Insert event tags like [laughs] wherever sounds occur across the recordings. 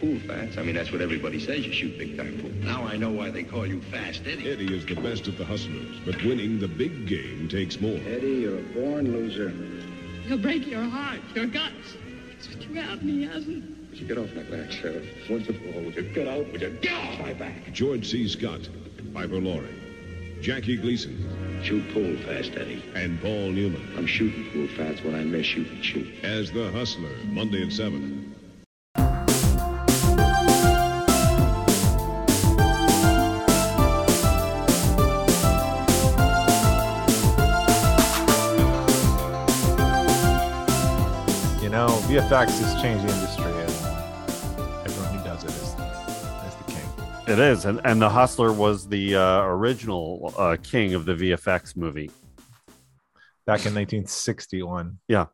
Pool fats? I mean, that's what everybody says you shoot big time pool. Now I know why they call you Fast Eddie. Eddie is the best of the hustlers, but winning the big game takes more. Eddie, you're a born loser. He'll break your heart, your guts. That's what you have me, hasn't Would you get off my back, Sheriff? Once and for all, would you get out? Would you get off my back? George C. Scott, Piper Laurie, Jackie Gleason, Shoot pool fast, Eddie. and Paul Newman I'm shooting pool fast when I miss you can shoot. as the Hustler, Monday at 7. VFX is changing the industry, and everyone who does it is, is the king. It is, and and the Hustler was the uh, original uh, king of the VFX movie. Back in 1961. Yeah.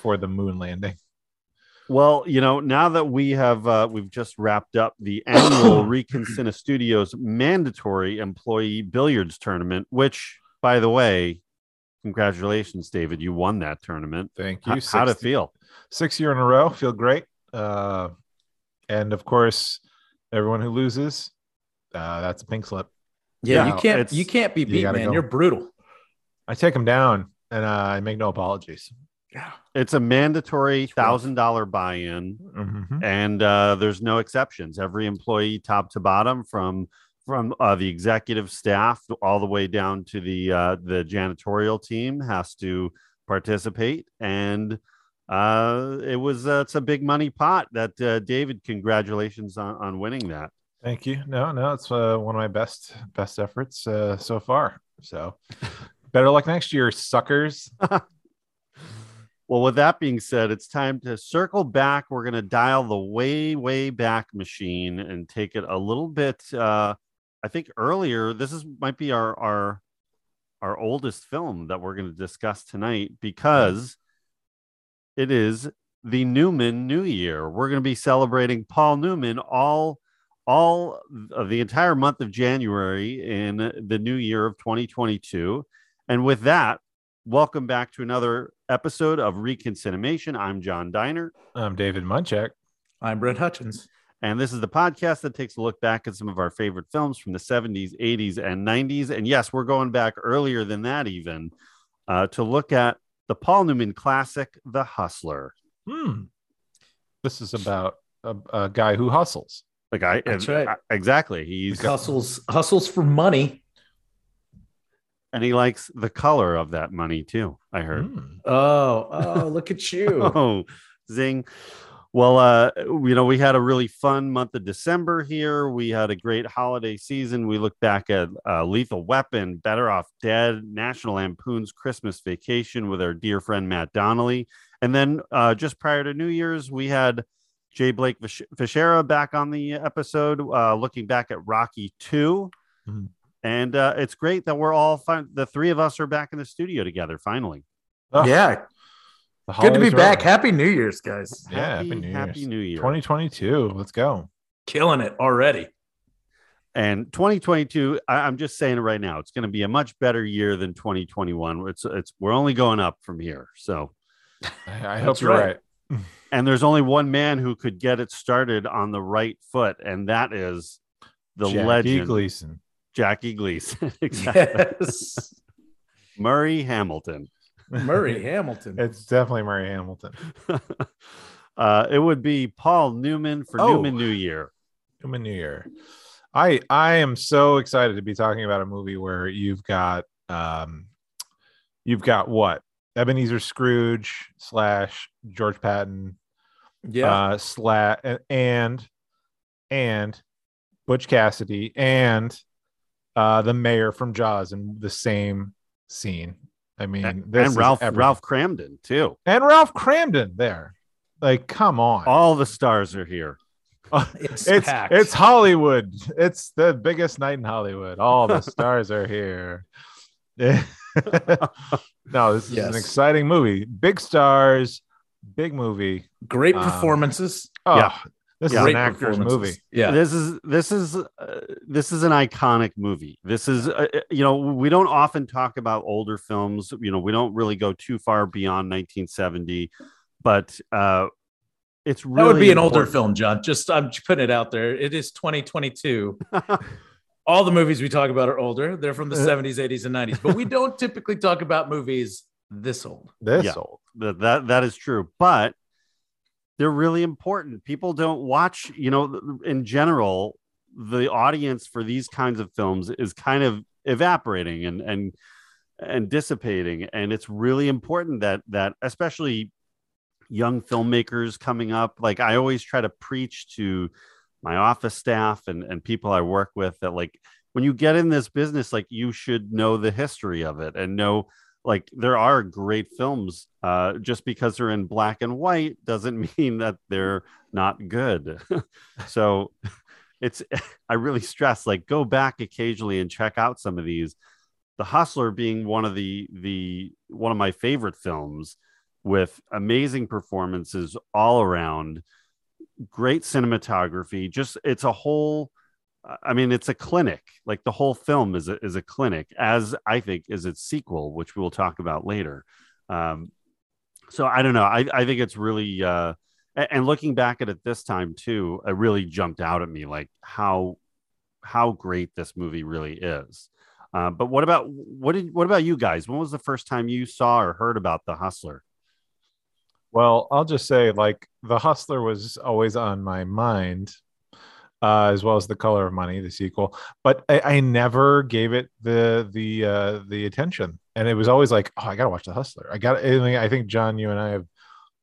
For the moon landing. Well, you know, now that we have uh, we've just wrapped up the annual [coughs] Recon Cine Studios mandatory employee billiards tournament, which, by the way, congratulations, David, you won that tournament. Thank you. H- how'd it 60 feel? Six year in a row. Feel great. Uh, and of course, everyone who loses, uh, that's a pink slip. Yeah, Yeah, you can't you can't be beat, gotta man. go. You're brutal. I take them down and uh, I make no apologies. Yeah, it's a mandatory thousand dollar buy-in. Mhm. and uh, there's no exceptions. Every employee, top to bottom, from from uh, the executive staff all the way down to the uh, the janitorial team, has to participate. And uh, it was uh, it's a big money pot. That uh, David, congratulations on, on winning that. Thank you. No, no, it's uh, one of my best best efforts uh, so far. So [laughs] better luck next year, suckers. [laughs] Well, with that being said, it's time to circle back. We're going to dial the way, way back machine and take it a little bit. Uh, I think earlier, this is might be our our our oldest film that we're going to discuss tonight because it is the Newman New Year. We're going to be celebrating Paul Newman all all of the entire month of January in the new year of 2022. And with that, welcome back to another episode of Reconcinimation. I'm John Diner, I'm David Munchak. I'm Brent Hutchins. and this is the podcast that takes a look back at some of our favorite films from the 70s, 80s, and 90s. And yes, we're going back earlier than that, even uh, to look at the Paul Newman classic, The Hustler. Hmm. This is about a, a guy who hustles. Like I, That's right. uh, exactly. He's hustles hustles for money. and he likes the color of that money too. I heard. Hmm. Oh, oh, look at you. [laughs] Oh, zing. Well, uh, you know, we had a really fun month of December here. We had a great holiday season. We look back at uh, Lethal Weapon, Better Off Dead, National Lampoon's Christmas Vacation with our dear friend Matt Donnelly. And then uh, just prior to New Year's, we had Jay Blake Fish- Fischera back on the episode, uh, looking back at Rocky 2. Mhm. And uh, it's great that we're all fin- the three of us are back in the studio together finally. Oh, Yeah, the good to be back. over. Happy New Year's, guys. Yeah, happy, Happy New happy Year's. New Year. 2022. Let's go. Killing it already. And 2022, I, I'm just saying it right now, it's going to be a much better year than 2021. It's it's we're only going up from here. So, I, I hope you're right. right. [laughs] and there's only one man who could get it started on the right foot, and that is the Jackie legend Gleason. Jackie Gleason, [laughs] exactly. Yes. Murray Hamilton. Murray [laughs] Hamilton. It's definitely Murray Hamilton. [laughs] uh, it would be Paul Newman for Oh. Newman New Year. Newman New Year. I I am so excited to be talking about a movie where you've got um you've got what Ebenezer Scrooge slash George Patton yeah. uh slash and and Butch Cassidy and uh the mayor from Jaws in the same scene. I mean, And, this and Ralph everything. Ralph Kramden too. and Ralph Kramden there. Like, come on. All the stars are here. [laughs] it's it's it's Hollywood. It's the biggest night in Hollywood. All the [laughs] stars are here. [laughs] no, this is Yes. an exciting movie. Big stars, big movie. great um, performances. Oh, Yeah. This Yeah. is an actor's movie. Yeah. this is this is uh, this is an iconic movie this is uh, uh, you know we don't often talk about older films you know we don't really go too far beyond 1970 but uh it's really That would be an older film, John. Just I'm putting it out there. It is 2022. [laughs] All the movies we talk about are older. They're from the 70s, 80s, and 90s. But we don't typically talk about movies this old. This Yeah. old. that, that that is true but they're really important. People don't watch you know in general the audience for these kinds of films is kind of evaporating and and and dissipating. And it's really important that that especially young filmmakers coming up like i always try to preach to my office staff and and people i work with that like when you get in this business like you should know the history of it and know like there are great films uh just because they're in black and white doesn't [laughs] mean that they're not good. [laughs] So [laughs] it's i really stress like go back occasionally and check out some of these. The hustler being one of the the one of my favorite films with amazing performances all around. Great cinematography just it's a whole I mean, it's a clinic. Like the whole film is a, is a clinic, as I think is its sequel, which we'll talk about later. Um, so I don't know. I, I think it's really, uh, and looking back at it this time too, it really jumped out at me like how how great this movie really is. Uh, but what about what did what about you guys? When was the first time you saw or heard about the Hustler? Well, I'll just say, like, The Hustler was always on my mind, uh, as well as The Color of Money, the sequel. But I, I never gave it the the uh, the attention, and it was always like, oh, I gotta watch The Hustler. I got. I think John, you and I have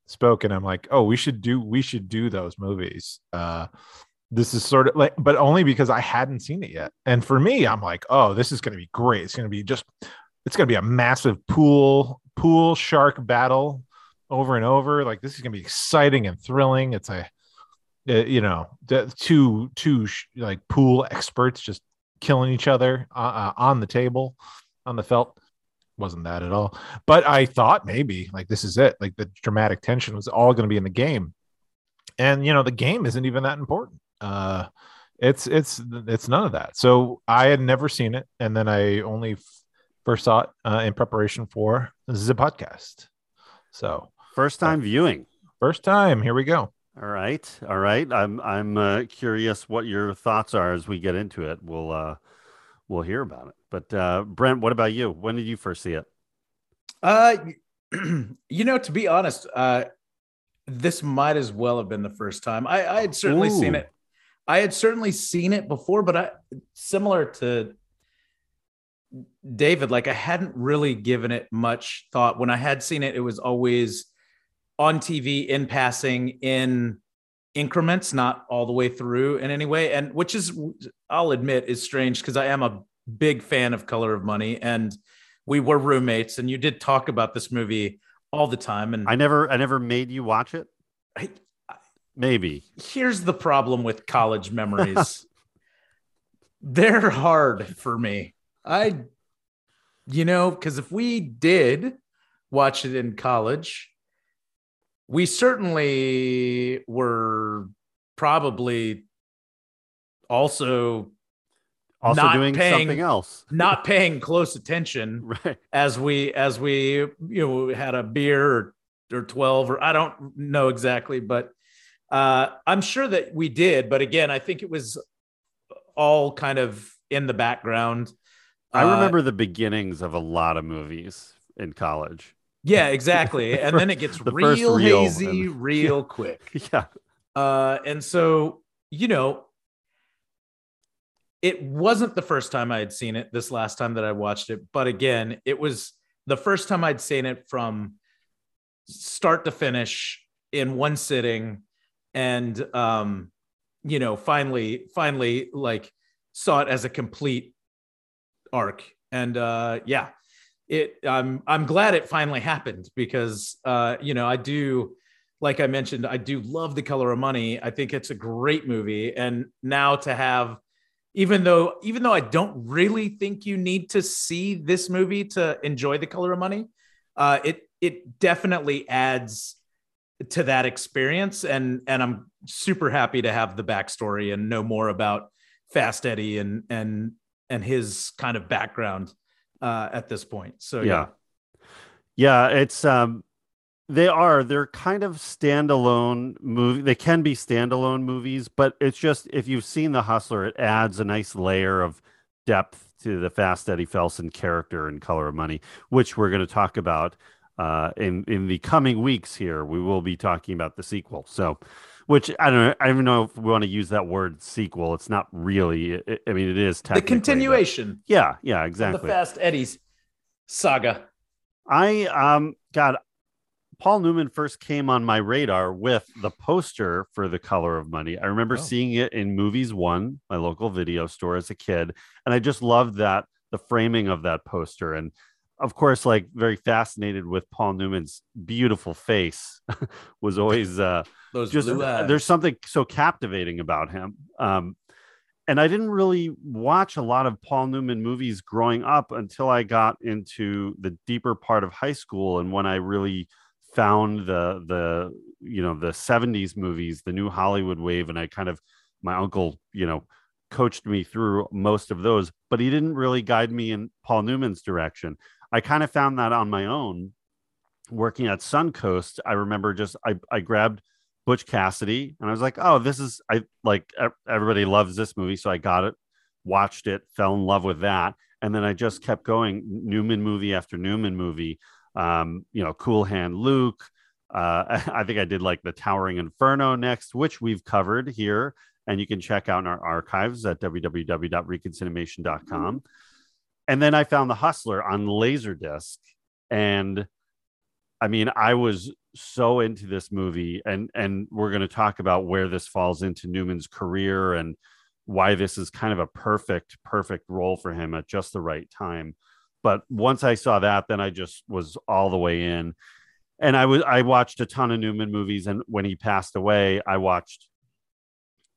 spoken. I'm like, oh, we should do we should do those movies. Uh, this is sort of like, but only because I hadn't seen it yet. And for me, I'm like, oh, this is gonna be great. It's gonna be just, it's gonna be a massive pool pool shark battle over and over. Like this is gonna be exciting and thrilling. It's a, uh, you know, the two two sh- like pool experts just killing each other uh, uh, on the table, on the felt. Wasn't that at all? But I thought maybe like this is it. Like the dramatic tension was all going to be in the game, and you know the game isn't even that important. Uh, it's it's it's none of that. So I had never seen it, and then I only f- first saw it uh, in preparation for the podcast. So First time viewing. first time, here we go. All right, all right. I'm I'm uh, curious what your thoughts are as we get into it. We'll uh, we'll hear about it. But uh, Brent, what about you? When did you first see it? Uh, [clears throat] you know, to be honest, uh, this might as well have been the first time. I, I had certainly seen it. I had certainly seen it before, but I similar to David, like I hadn't really given it much thought. When I had seen it, it was always on TV in passing in increments, not all the way through in any way. And which is, I'll admit, is strange because I am a big fan of Color of Money and we were roommates and you did talk about this movie all the time. And I never I never made you watch it. I- Maybe. here's the problem with college memories [laughs] they're hard for me i you know because if we did watch it in college we certainly were probably also Also Not doing paying- something else. [laughs] not [laughs] paying close attention Right. as we as we you know had a beer or, or 12 or i don't know exactly but uh i'm sure that we did but again i think it was all kind of in the background I Uh, remember the beginnings of a lot of movies in college. Yeah exactly [laughs] and then it gets The real reel hazy and- [laughs] real quick [laughs] Yeah. Uh, and so, you know, it wasn't the first time I had seen it this last time that I watched it, but again, it was the first time I'd seen it from start to finish in one sitting. And, um, you know, finally, finally, like saw it as a complete arc. And, uh, yeah, it, I'm, I'm glad it finally happened because, uh, you know, I do, like I mentioned, I do love The Color of Money. I think it's a great movie. And now to have, even though, even though I don't really think you need to see this movie to enjoy The Color of Money, uh, it it definitely adds to that experience. And and I'm super happy to have the backstory and know more about Fast Eddie and and and his kind of background uh, at this point. So yeah. yeah. Yeah, it's um They are. They're kind of standalone movie. They can be standalone movies, but it's just if you've seen The Hustler, it adds a nice layer of depth to the Fast Eddie Felson character in Color of Money, which we're going to talk about uh, in in the coming weeks. Here, we will be talking about the sequel. So, which I don't know. I don't even know if we want to use that word sequel. It's not really. I I mean, it is The technically, but- continuation Yeah, yeah, exactly. the Fast Eddie's saga. I um God, Paul Newman first came on my radar with the poster for The Color of Money. I remember Oh. seeing it in Movies One, my local video store as a kid, and I just loved that the framing of that poster and of course like very fascinated with Paul Newman's beautiful face [laughs] was always uh Those just blue eyes. there's something so captivating about him. Um, and I didn't really watch a lot of Paul Newman movies growing up until I got into the deeper part of high school, and when I really found the the you know the 70s movies, the new Hollywood wave, and I kind of my uncle you know coached me through most of those, but he didn't really guide me in Paul Newman's direction. I kind of found that on my own working at Suncoast. I remember just I I grabbed Butch Cassidy, and I was like, "Oh, this is I like everybody loves this movie," so I got it, watched it, fell in love with that, and then I just kept going Newman movie after Newman movie. Um, you know, Cool Hand Luke. Uh, [laughs] I think I did like the Towering Inferno next, which we've covered here, and you can check out in our archives at www.reconcinimation.com. And then I found The Hustler on Laserdisc, and I mean, I was so into this movie, and and we're going to talk about where this falls into Newman's career and why this is kind of a perfect, perfect role for him at just the right time. But once I saw that, then I just was all the way in, and I was I watched a ton of Newman movies, and when he passed away, I watched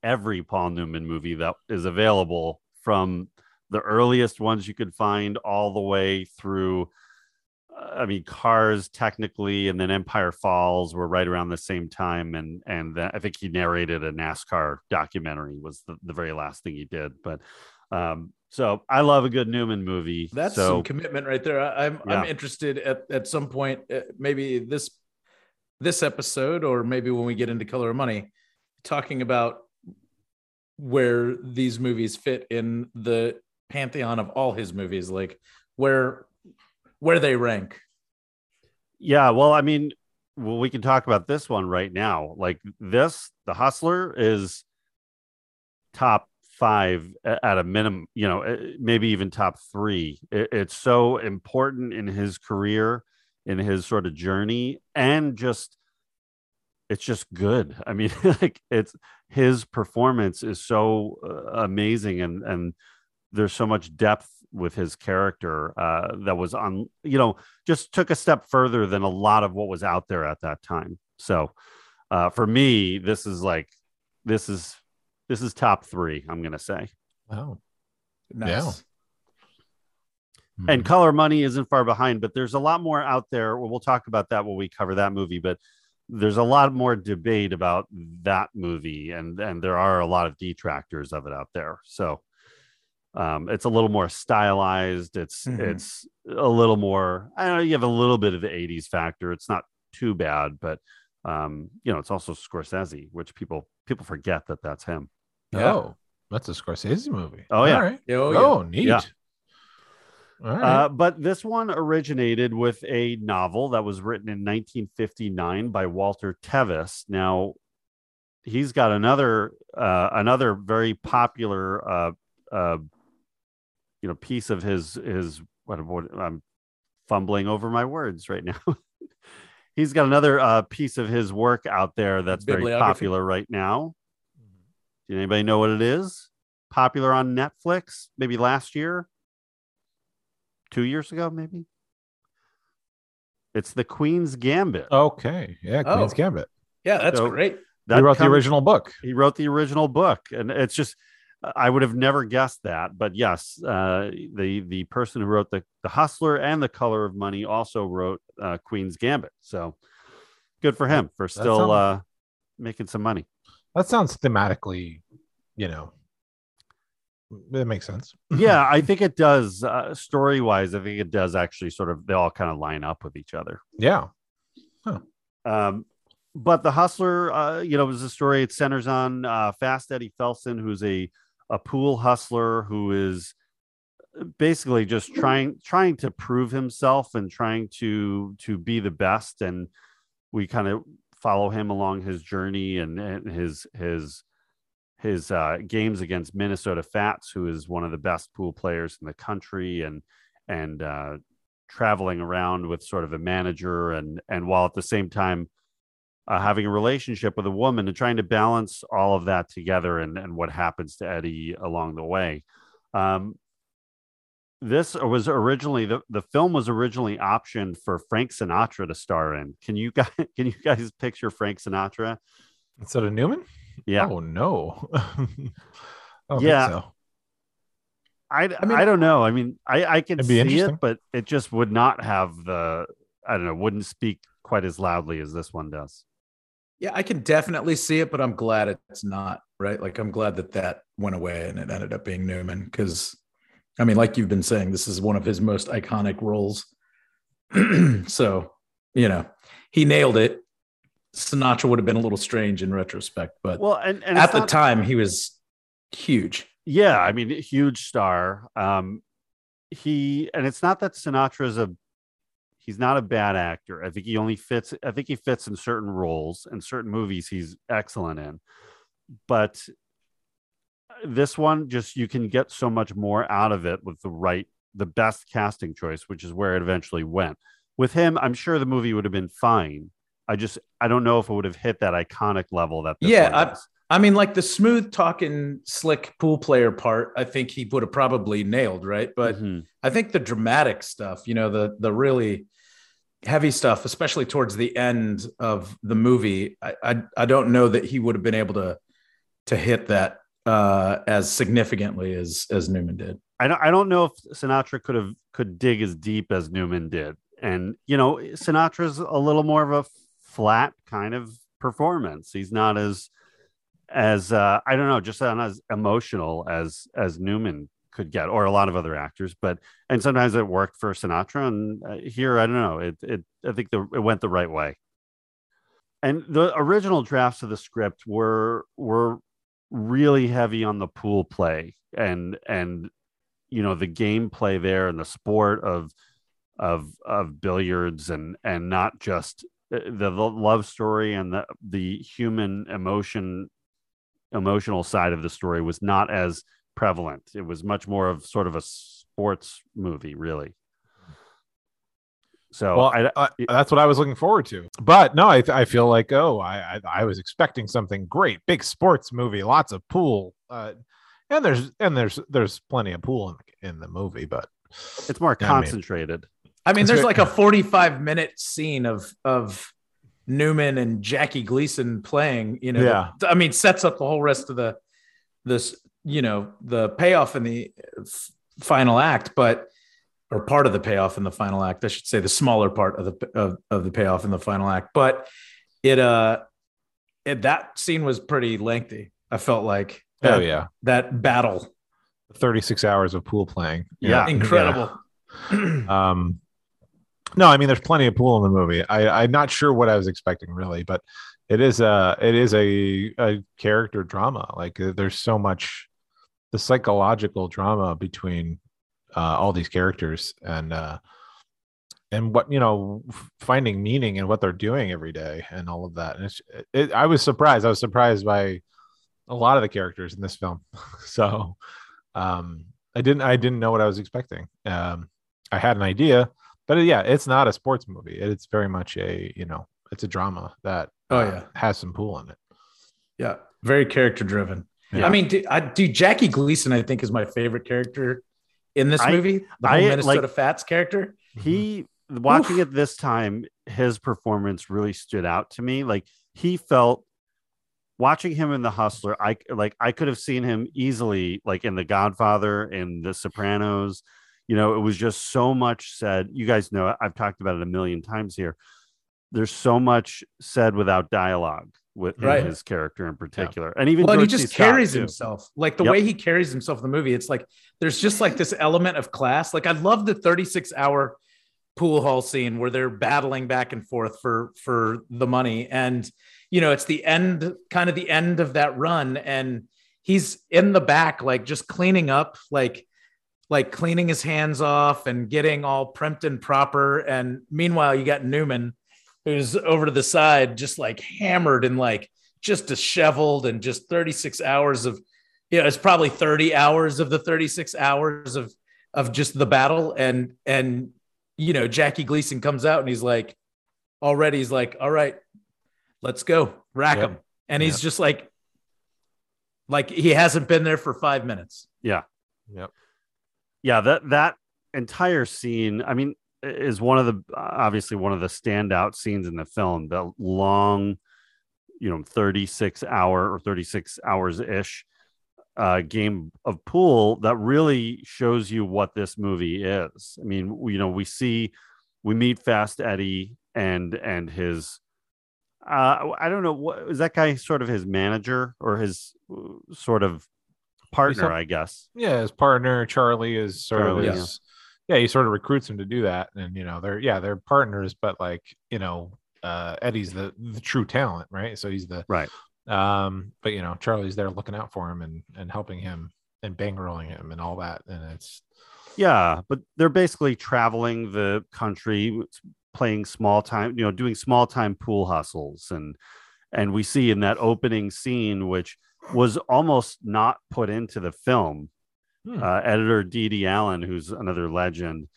every Paul Newman movie that is available from the earliest ones you could find all the way through I mean, Cars technically, and then Empire Falls were right around the same time, and and that, I think he narrated a NASCAR documentary was the, the very last thing he did. But um, so I love a good Newman movie. That's so some commitment right there. I, I'm Yeah. I'm interested at, at some point, uh, maybe this this episode, or maybe when we get into Color of Money, talking about where these movies fit in the pantheon of all his movies, like where where they rank. yeah, well, I mean, well, we can talk about this one right now. Like this, The Hustler is top five at a minimum, you know, eh, maybe even top three. It's so important in his career, in his sort of journey, and just it's just good. [laughs] I mean, like it's his performance is so uh, amazing, and and there's so much depth with his character uh, that was on, you know, just took a step further than a lot of what was out there at that time. So, uh, for me, this is like this is this is top three. I'm gonna say. Wow. Nice. and color money isn't far behind but there's a lot more out there well, we'll talk about that when we cover that movie but there's a lot more debate about that movie and and there are a lot of detractors of it out there so um it's a little more stylized it's Mhm. it's a little more i don't know you have a little bit of the 80s factor it's not too bad but um you know it's also scorsese which people people forget that that's him Yeah. Oh, that's a Scorsese movie. Oh, yeah. All right. Oh, yeah. Oh, neat. Yeah. All right. Uh, but this one originated with a novel that was written in 1959 by Walter Tevis. Now, he's got another uh, another very popular uh, uh, you know piece of his his what, what I'm fumbling over my words right now. [laughs] he's got another uh, piece of his work out there that's very popular right now. Did anybody know what it is? Popular on Netflix, maybe last year, two years ago, maybe. It's the Queen's Gambit. okay. Yeah. Queen's Oh. Gambit. Yeah, that's So- great. he wrote the original book. He wrote the original book, and it's just I would have never guessed that. But yes, uh, the the person who wrote the the Hustler and the Color of Money also wrote uh, Queen's Gambit. So good for him for still sounds- uh, making some money. That sounds thematically, you know, that makes sense. yeah, [laughs] I think it does. Uh, story wise, I think it does actually sort of they all kind of line up with each other. Yeah. Um, but the hustler, uh, you know, was a story. It centers on uh, Fast Eddie Felson, who's a a pool hustler who is basically just trying trying to prove himself and trying to to be the best. And we kind of follow him along his journey and, and his his his uh, games against Minnesota Fats, who is one of the best pool players in the country, and and uh, traveling around with sort of a manager, and and while at the same time uh, having a relationship with a woman and trying to balance all of that together, and and what happens to Eddie along the way. Um, this was originally the, the film was originally optioned for Frank Sinatra to star in. Can you guys [laughs] can you guys picture Frank Sinatra? Instead of Newman? Yeah. Oh no. [laughs] I Yeah. so. I, I, mean- don't know. I mean, I, I can see it, but it just would not have the, I don't know, wouldn't speak quite as loudly as this one does. Yeah, I can definitely see it, but I'm glad it's not right. Like I'm glad that that went away and it ended up being Newman because, I mean, like you've been saying, this is one of his most iconic roles. [clears throat] so, you know, he nailed it. Sinatra would have been a little strange in retrospect, but Well, and, and at the not- time he was huge. yeah, I mean, huge star. Um, he, and it's not that Sinatra's a, he's not a bad actor. I think he only fits, I think he fits in certain roles and certain movies he's excellent in. But uh, this one, just you can get so much more out of it with the right, the best casting choice, which is where it eventually went. With him, I'm sure the movie would have been fine. I just, I don't know if it would have hit that iconic level that Yeah, I-. I mean, like the smooth talking, slick pool player part, I think he would have probably nailed, right? But Mhm. I think the dramatic stuff, you know, the the really heavy stuff, especially towards the end of the movie, I I, I don't know that he would have been able to to hit that uh, as significantly as as Newman did. I don't, I don't know if Sinatra could have could dig as deep as Newman did. And you know, Sinatra's a little more of a flat kind of performance. He's not as as uh, I don't know, just not as emotional as as Newman could get, or a lot of other actors. But and sometimes it worked for Sinatra, and uh, here I don't know. It it I think the, it went the right way. And the original drafts of the script were were really heavy on the pool play and and you know the gameplay there and the sport of of of billiards and and not just uh, the, the love story and the the human emotion emotional side of the story was not as prevalent. It was much more of sort of a sports movie really. So well, I, I, that's what I was looking forward to. But no, I, I feel like oh, I, I I was expecting something great, big sports movie, lots of pool, uh, and there's and there's there's plenty of pool in the, in the movie, but it's more Yeah, I mean- concentrated. I mean, there's very- like a 45 minute scene of of Newman and Jackie Gleason playing. You know, Yeah. I mean, sets up the whole rest of the this. You know, the payoff in the final act, but or part of the payoff in the final act. I should say the smaller part of the of, of the payoff in the final act. But it uh, it, that scene was pretty lengthy. I felt like oh yeah, that battle 36 hours of pool playing. Yeah. incredible. [clears throat] Um, no, I mean there's plenty of pool in the movie. I, I'm not sure what I was expecting really, but it is a it is a, a character drama. Like uh, there's so much the psychological drama between uh, all these characters and uh, and what you know finding meaning in what they're doing every day and all of that. And it's it, I was surprised. I was surprised by a lot of the characters in this film. [laughs] so um, I didn't I didn't know what I was expecting. Um, I had an idea, but uh, yeah, it's not a sports movie. It's very much a you know it's a drama that Oh, uh, yeah. has some pool in it. Yeah, very character driven. Yeah. I mean, do, I, do Jackie Gleason, I think, is my favorite character in this I- movie. The whole I, Minnesota like- Fats character. he watching it this time his performance really stood out to me like he felt watching him in the hustler i like i could have seen him easily like in the godfather in the sopranos you know it was just so much said you guys know i've talked about it a million times here there's so much said without dialogue with Right. his character in particular and even Well, and he George C. just Scott, carries too. himself like the Yep. way he carries himself in the movie. It's like there's just like this element of class. Like I love the 36 hour pool hall scene where they're battling back and forth for for the money and you know it's the end kind of the end of that run and he's in the back like just cleaning up like like cleaning his hands off and getting all primped and proper and meanwhile you got newman who's over to the side just like hammered and like just disheveled and just 36 hours of you know it's probably 30 hours of the 36 hours of of just the battle and and you know jackie gleason comes out and he's like already he's like all right let's go rack Yep. him and he's just like like he hasn't been there for five minutes Yeah. Yep. Yeah that that entire scene i mean is one of the obviously one of the standout scenes in the film the long you know 36 hour or 36 hours ish uh game of pool that really shows you what this movie is. I mean you know we see we meet fast eddie and and his uh i don't know what is that guy sort of his manager or his sort of partner some- i guess Yeah, his partner Charlie is sort Charlie, of his, yeah. he sort of recruits him to do that, and you know they're yeah they're partners, but like you know uh Eddie's the the true talent, right? So he's the Right. Um, but you know Charlie's there looking out for him and and helping him and bankrolling him and all that, and it's Yeah, but they're basically traveling the country, playing small time, you know, doing small time pool hustles, and and we see in that opening scene, which was almost not put into the film. Hmm. Uh, editor Dede Allen, who's another legend,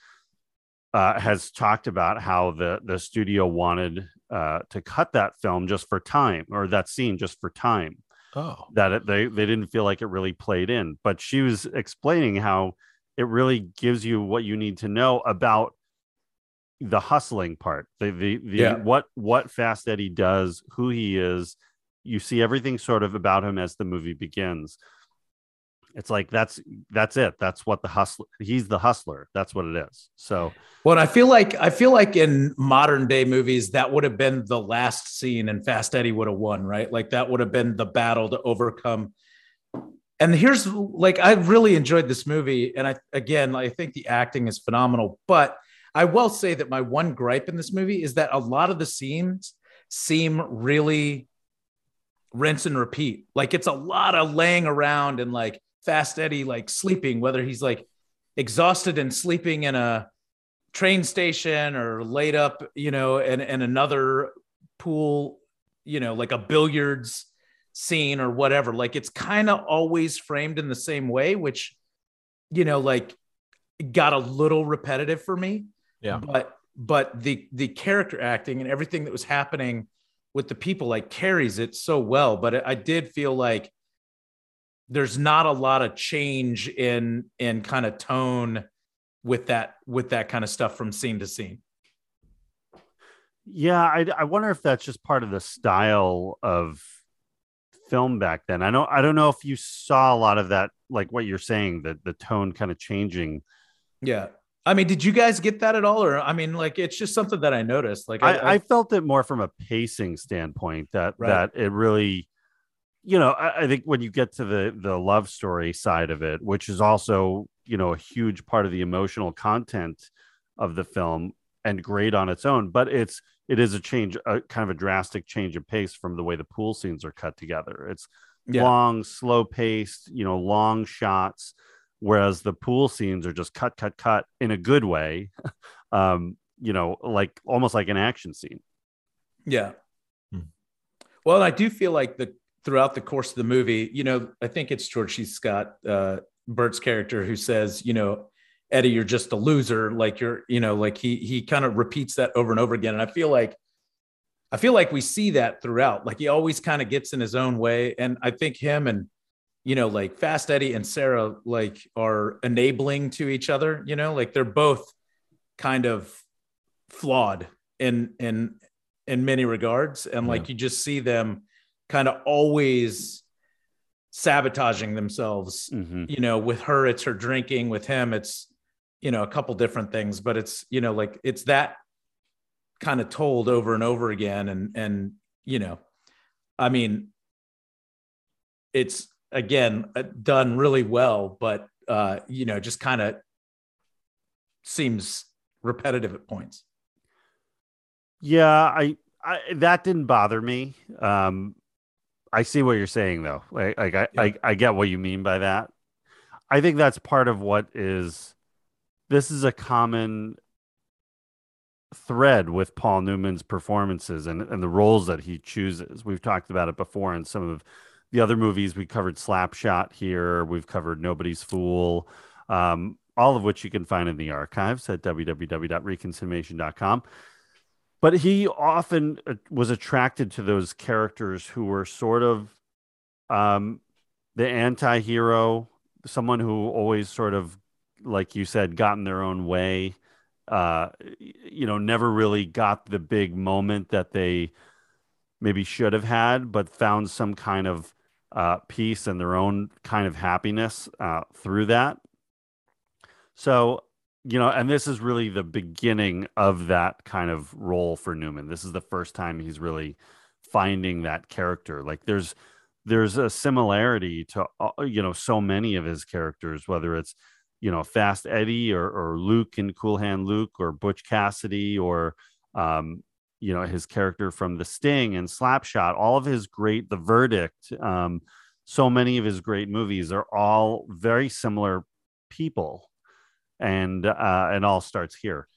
uh, has talked about how the the studio wanted uh, to cut that film just for time, or that scene just for time oh that it, they they didn't feel like it really played in but she was explaining how it really gives you what you need to know about the hustling part the the, the Yeah. what what fast eddie does who he is you see everything sort of about him as the movie begins it's like that's that's it that's what the hustler he's the hustler that's what it is so Well, I feel like I feel like in modern day movies that would have been the last scene, and Fast Eddie would have won, right? Like that would have been the battle to overcome. And here's like I really enjoyed this movie, and I again I think the acting is phenomenal. But I will say that my one gripe in this movie is that a lot of the scenes seem really rinse and repeat. Like it's a lot of laying around and like Fast Eddie like sleeping, whether he's like exhausted and sleeping in a train station or laid up, you know, in, in another pool, you know, like a billiards scene or whatever. Like it's kind of always framed in the same way, which, you know, like got a little repetitive for me. Yeah. But but the the character acting and everything that was happening with the people like carries it so well. But I did feel like there's not a lot of change in in kind of tone with that with that kind of stuff from scene to scene. Yeah, I, I wonder if that's just part of the style of film back then. I know I don't know if you saw a lot of that, like what you're saying, that the tone kind of changing. Yeah. I mean, did you guys get that at all? Or I mean, like it's just something that I noticed. Like I, I felt it more from a pacing standpoint that Right. that it really, you know, I, I think when you get to the the love story side of it, which is also you know a huge part of the emotional content of the film and great on its own, but it's it is a change, a kind of a drastic change of pace from the way the pool scenes are cut together. It's Yeah. long, slow paced, you know, long shots, whereas the pool scenes are just cut, cut, cut in a good way. [laughs] um, you know, like almost like an action scene. Yeah. Hmm. Well, I do feel like the throughout the course of the movie, you know, I think it's George C. Scott, uh, Bert's character, who says, you know, Eddie, you're just a loser. Like you're, you know, like he he kind of repeats that over and over again. And I feel like I feel like we see that throughout. Like he always kind of gets in his own way. And I think him and you know, like Fast Eddie and Sarah like are enabling to each other, you know, like they're both kind of flawed in in in many regards. And like you just see them kind of always sabotaging themselves Mhm. you know with her it's her drinking with him it's you know a couple different things. But it's you know like it's that kind of told over and over again. And and you know i mean it's again uh, done really well but uh you know just kind of seems repetitive at points. Yeah, I, I that didn't bother me. Um, I see what you're saying though. Like, like I, I, I get what you mean by that. I think that's part of what is. This is a common thread with Paul Newman's performances and, and the roles that he chooses. We've talked about it before in some of the other movies. We covered Slapshot here. We've covered Nobody's Fool, um, all of which you can find in the archives at www.reconcinimation.com. But he often uh, was attracted to those characters who were sort of um, the anti hero, someone who always sort of, like you said, got in their own way uh, you know, never really got the big moment that they maybe should have had, but found some kind of uh, peace and their own kind of happiness uh, through that. So, you know, and this is really the beginning of that kind of role for Newman. This is the first time he's really finding that character. Like there's there's a similarity to uh, you know so many of his characters, whether it's you know Fast Eddie or, or Luke in Cool Hand Luke or Butch Cassidy or um, you know his character from The Sting and Slapshot. All of his great The Verdict. Um, so many of his great movies are all very similar people, and uh, it all starts here.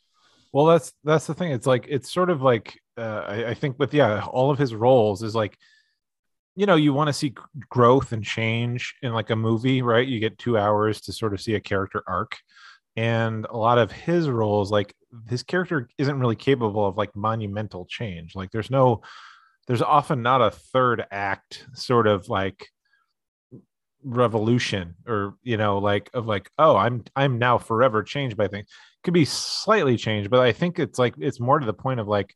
Well, that's that's the thing. It's like it's sort of like uh, I, I think with yeah, all of his roles is like you know you want to see growth and change in like a movie right you get two hours to sort of see a character arc and a lot of his roles like his character isn't really capable of like monumental change. Like there's no there's often not a third act sort of like revolution or you know like of like oh i'm i'm now forever changed by things. Could be slightly changed but i think it's like it's more to the point of like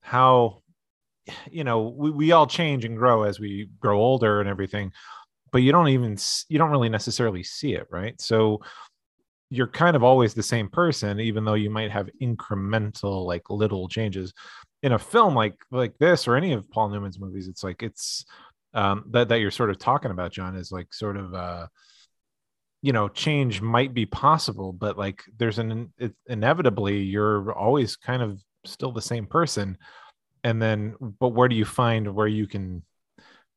how you know we, we all change and grow as we grow older and everything but you don't even you don't really necessarily see it right? So you're kind of always the same person even though you might have incremental like little changes. In a film like like this or any of paul newman's movies it's like it's um that that you're sort of talking about john is like sort of uh you know change might be possible but like there's an it, inevitably you're always kind of still the same person. And then but where do you find where you can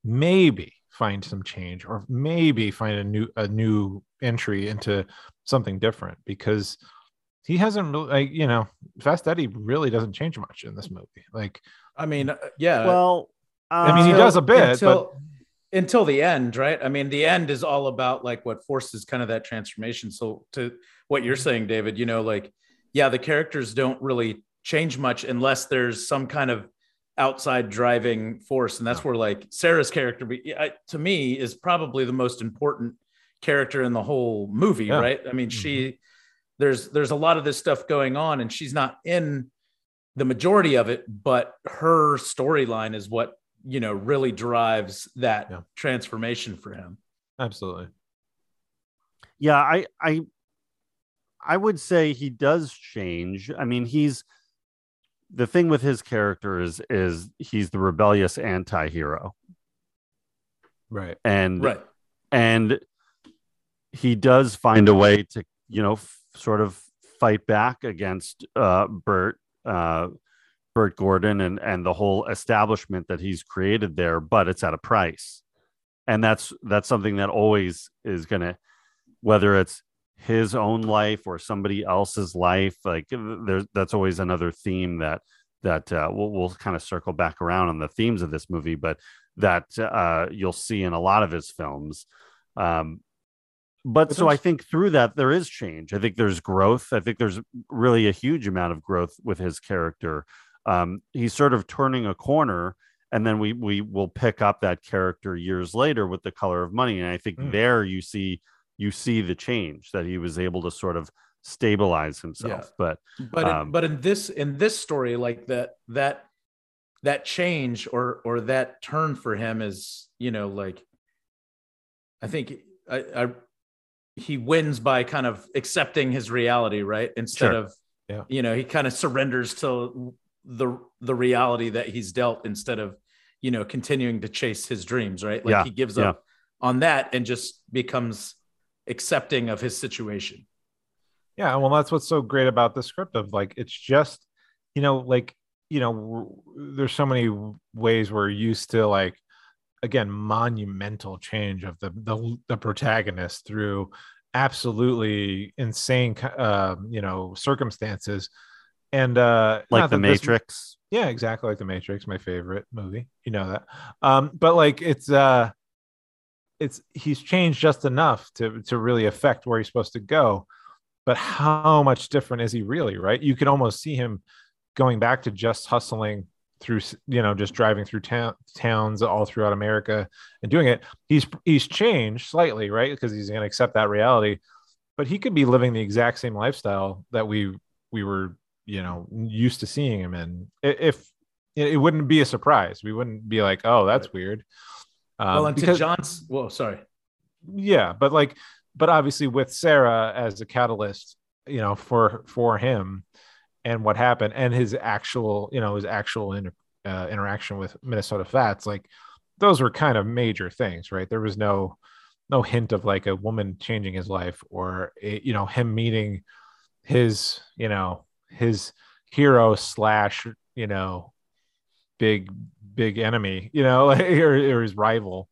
maybe find some change or maybe find a new a new entry into something different because he hasn't really like you know fast eddie really doesn't change much in this movie. Like i mean uh, yeah. Well uh, i mean he does a bit until, but until the end right? I mean the end is all about like what forces kind of that transformation. So to what you're saying david you know like yeah the characters don't really change much unless there's some kind of outside driving force and that's where like sarah's character to me is probably the most important character in the whole movie yeah. right i mean mm-hmm. she there's there's a lot of this stuff going on and she's not in the majority of it but her storyline is what you know really drives that yeah. transformation for him absolutely yeah i i i would say he does change i mean he's the thing with his character is is he's the rebellious anti-hero. Right. And right. and he does find a way to you know f- sort of fight back against uh bert uh bert gordon and and the whole establishment that he's created there but it's at a price. And that's that's something that always is gonna whether it's his own life or somebody else's life like there's that's always another theme that that uh, we'll, we'll kind of circle back around on the themes of this movie but that uh, you'll see in a lot of his films. Um, but, but so i think through that there is change. I think there's growth. I think there's really a huge amount of growth with his character. Um, he's sort of turning a corner and then we we will pick up that character years later with the color of money and i think mm. there you see you see the change that he was able to sort of stabilize himself. Yeah. But but um, in, but in this in this story, like that that that change or or that turn for him is you know like I think I, I he wins by kind of accepting his reality, right? Instead sure. of yeah. you know he kind of surrenders to the the reality that he's dealt instead of you know continuing to chase his dreams, right? Like yeah. he gives yeah. up on that and just becomes accepting of his situation. Yeah, well, that's what's so great about the script of like it's just, you know, like you know, there's so many ways we're used to like, again, monumental change of the the, the protagonist through absolutely insane, uh, you know, circumstances, and uh, like the that this- Matrix. yeah, exactly like the Matrix, my favorite movie. You know that. Um, but like it's uh it's he's changed just enough to to really affect where he's supposed to go. But how much different is he really, right? You can almost see him going back to just hustling through you know just driving through town, towns all throughout America and doing it. He's he's changed slightly, right? Because he's going to accept that reality. But he could be living the exact same lifestyle that we we were you know used to seeing him in if it wouldn't be a surprise we wouldn't be like oh that's weird um, well, and to John's, well, sorry. yeah but like but obviously with sarah as a catalyst you know for for him and what happened and his actual you know his actual inter, uh, interaction with minnesota fats like those were kind of major things right there was no no hint of like a woman changing his life or a, you know him meeting his you know his hero slash you know big big enemy you know [laughs] or, or his rival.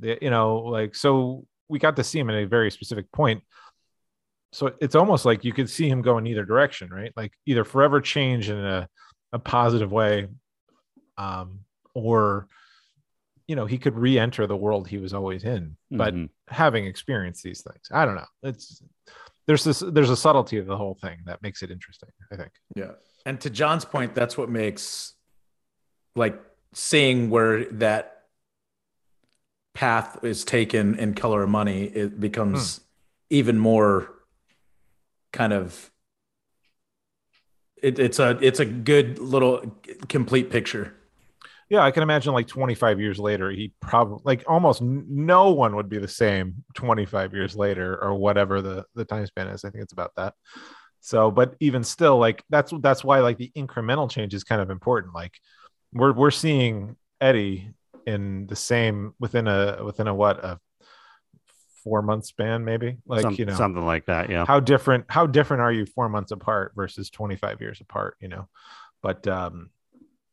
You know like so we got to see him at a very specific point. So it's almost like you could see him go in either direction right? Like either forever change in a, a positive way um or you know he could re-enter the world he was always in but Mhm. having experienced these things. I don't know. It's there's this there's a subtlety of the whole thing that makes it interesting i think. Yeah. And to John's point, that's what makes like seeing where that path is taken in color of money, it becomes hmm. even more kind of it, it's a it's a good little complete picture. yeah i can imagine like 25 years later he probably like almost no one would be the same 25 years later or whatever the the time span is. I think it's about that. So but even still like that's that's why like the incremental change is kind of important. Like we're we're seeing eddie in the same within a within a what a four month span maybe like Some- you know something like that. Yeah. how different how different are you four months apart versus 25 years apart you know but um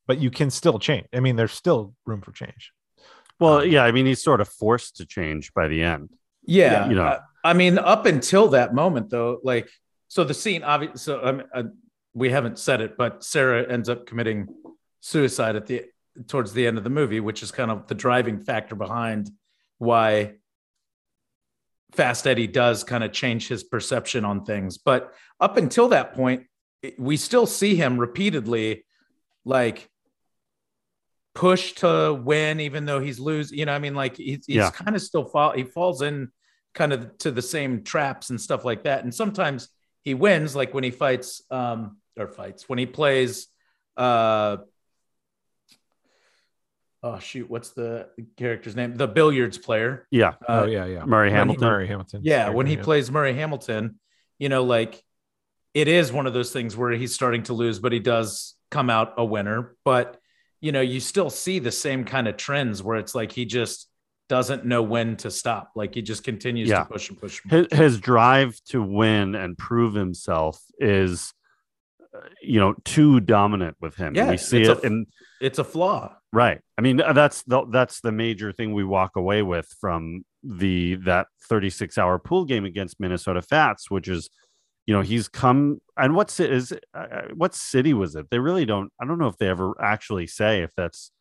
but you can still change i mean there's still room for change Well, Um, yeah. I mean, he's sort of forced to change by the end. Yeah, you know. uh, I mean, up until that moment, though, like, so the scene, obviously, so um, uh, we haven't said it, but Sarah ends up committing suicide at the towards the end of the movie, which is kind of the driving factor behind why Fast Eddie does kind of change his perception on things. But up until that point, we still see him repeatedly, like push to win, even though he's losing. You know, I mean, like he's, he's Yeah. kind of still fall. He falls in kind of to the same traps and stuff like that. And sometimes he wins, like when he fights, um, or fights when he plays. Uh, oh shoot, what's the character's name? The billiards player. Yeah. Uh, oh yeah yeah Murray when he- Hamilton. murray hamilton yeah, when he Yeah. plays Murray Hamilton, you know, like it is one of those things where he's starting to lose, but he does come out a winner. But you know, you still see the same kind of trends where it's like he just doesn't know when to stop. Like he just continues Yeah. to push and push. and his, push. his drive to win and prove himself is you know too dominant with him Yeah, we see it's it a- in It's a flaw. right i mean that's the that's the major thing we walk away with from the that 36 hour pool game against minnesota fats which is you know he's come and what's it is uh, uh, what city was it they really don't i don't know if they ever actually say if that's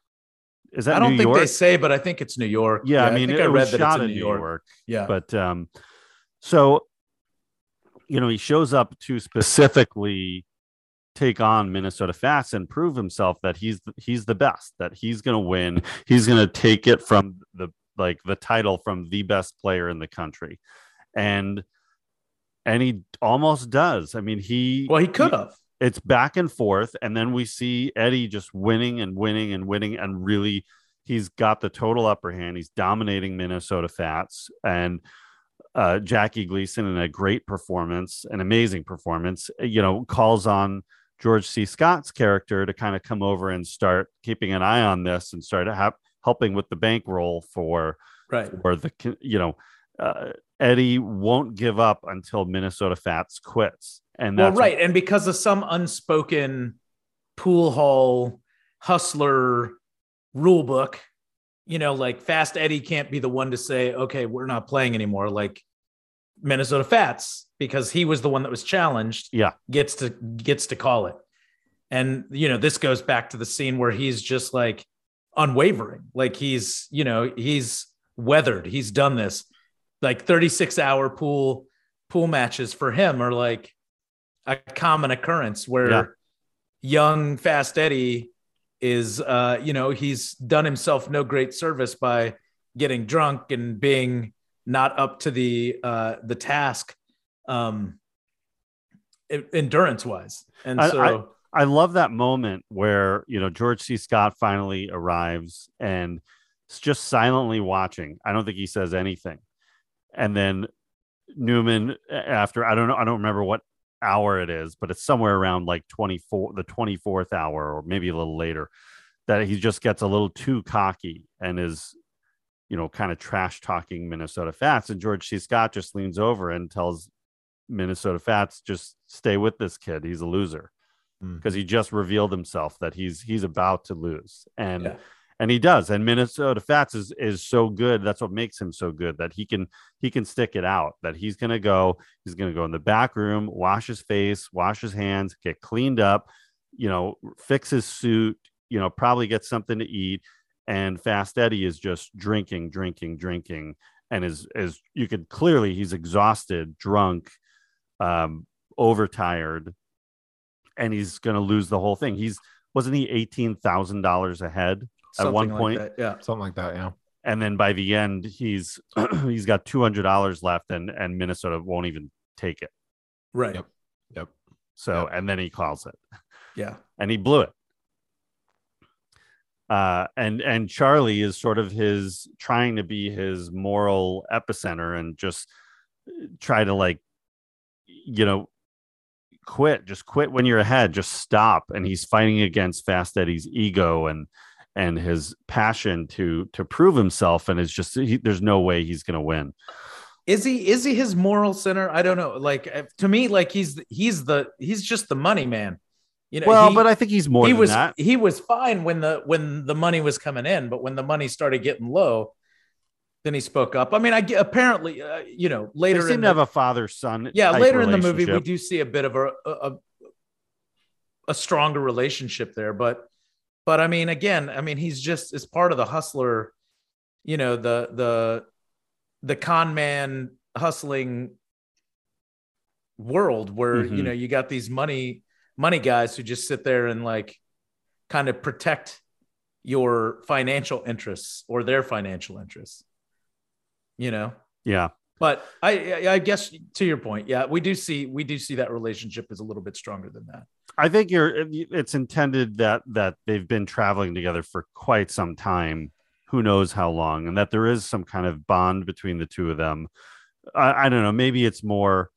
is that I don't New think York? they say, but I think it's New York. yeah, I mean think it I read that shot it's in New York. Yeah. but um so you know he shows up to specifically take on Minnesota Fats and prove himself that he's he's the best that he's going to win he's going to take it from the like the title from the best player in the country. And and he almost does. I mean he well, he could have. it's back and forth and then we see eddie just winning and winning and winning and really he's got the total upper hand. He's dominating minnesota fats and uh, jackie gleason in a great performance an amazing performance you know calls on george c scott's character to kind of come over and start keeping an eye on this and start ha- helping with the bankroll for Right. or the you know uh, Eddie won't give up until Minnesota Fats quits. And well, that's right, and because of some unspoken pool hall hustler rule book, you know, like Fast Eddie can't be the one to say, "Okay, we're not playing anymore." Like Minnesota Fats, because he was the one that was challenged. Yeah. gets to gets to call it, and you know, this goes back to the scene where he's just like unwavering, like he's you know he's weathered, he's done this, like thirty six hour pool pool matches for him are like a common occurrence where Yeah. young Fast Eddie is uh you know he's done himself no great service by getting drunk and being not up to the uh the task um endurance wise and I- so I love that moment where you know George C. Scott finally arrives and just silently watching. I don't think he says anything, and then Newman after I don't know I don't remember what hour it is, but it's somewhere around like twenty four the twenty fourth hour or maybe a little later that he just gets a little too cocky and is you know kind of trash talking Minnesota Fats, and George C. Scott just leans over and tells Minnesota Fats just stay with this kid. He's a loser Mm. because he just revealed himself that he's he's about to lose and Yeah. and he does and minnesota fats is is so good that's what makes him so good that he can he can stick it out that he's going to go he's going to go in the back room wash his face wash his hands get cleaned up you know fix his suit you know probably get something to eat and fast eddie is just drinking drinking drinking and is is you could clearly he's exhausted drunk um overtired and he's going to lose the whole thing. He's wasn't he eighteen thousand dollars ahead at one like point, that, yeah Something like that. Yeah. and then by the end, he's [clears throat] he's got two hundred dollars left, and and Minnesota won't even take it. right Yep. Yep. So, and then he calls it, yeah and he blew it. Uh, and and Charlie is sort of his trying to be his moral epicenter and just try to like, you know, quit. Just quit when you're ahead. Just stop. And he's fighting against Fast Eddie's ego and and his passion to to prove himself. And it's just he, there's no way he's gonna win. is he is he his moral center i don't know like uh, to me like he's he's the he's just the money man you know Well, he- but I think he's more he than was that. he was fine when the when the money was coming in, but when the money started getting low, then he spoke up. I mean, I get apparently, uh, you know, later They seem in to the, have a father son. yeah, later in the movie we do see a bit of a, a a stronger relationship there, but but I mean, again, I mean, he's just as part of the hustler, you know, the the the con man hustling world where you Mhm. know you got these money money guys who just sit there and like kind of protect your financial interests or their financial interests you know Yeah. but I, I guess to your point yeah we do see we do see that relationship is a little bit stronger than that I think you're it's intended that that they've been traveling together for quite some time, who knows how long, and that there is some kind of bond between the two of them. I, I don't know, maybe it's more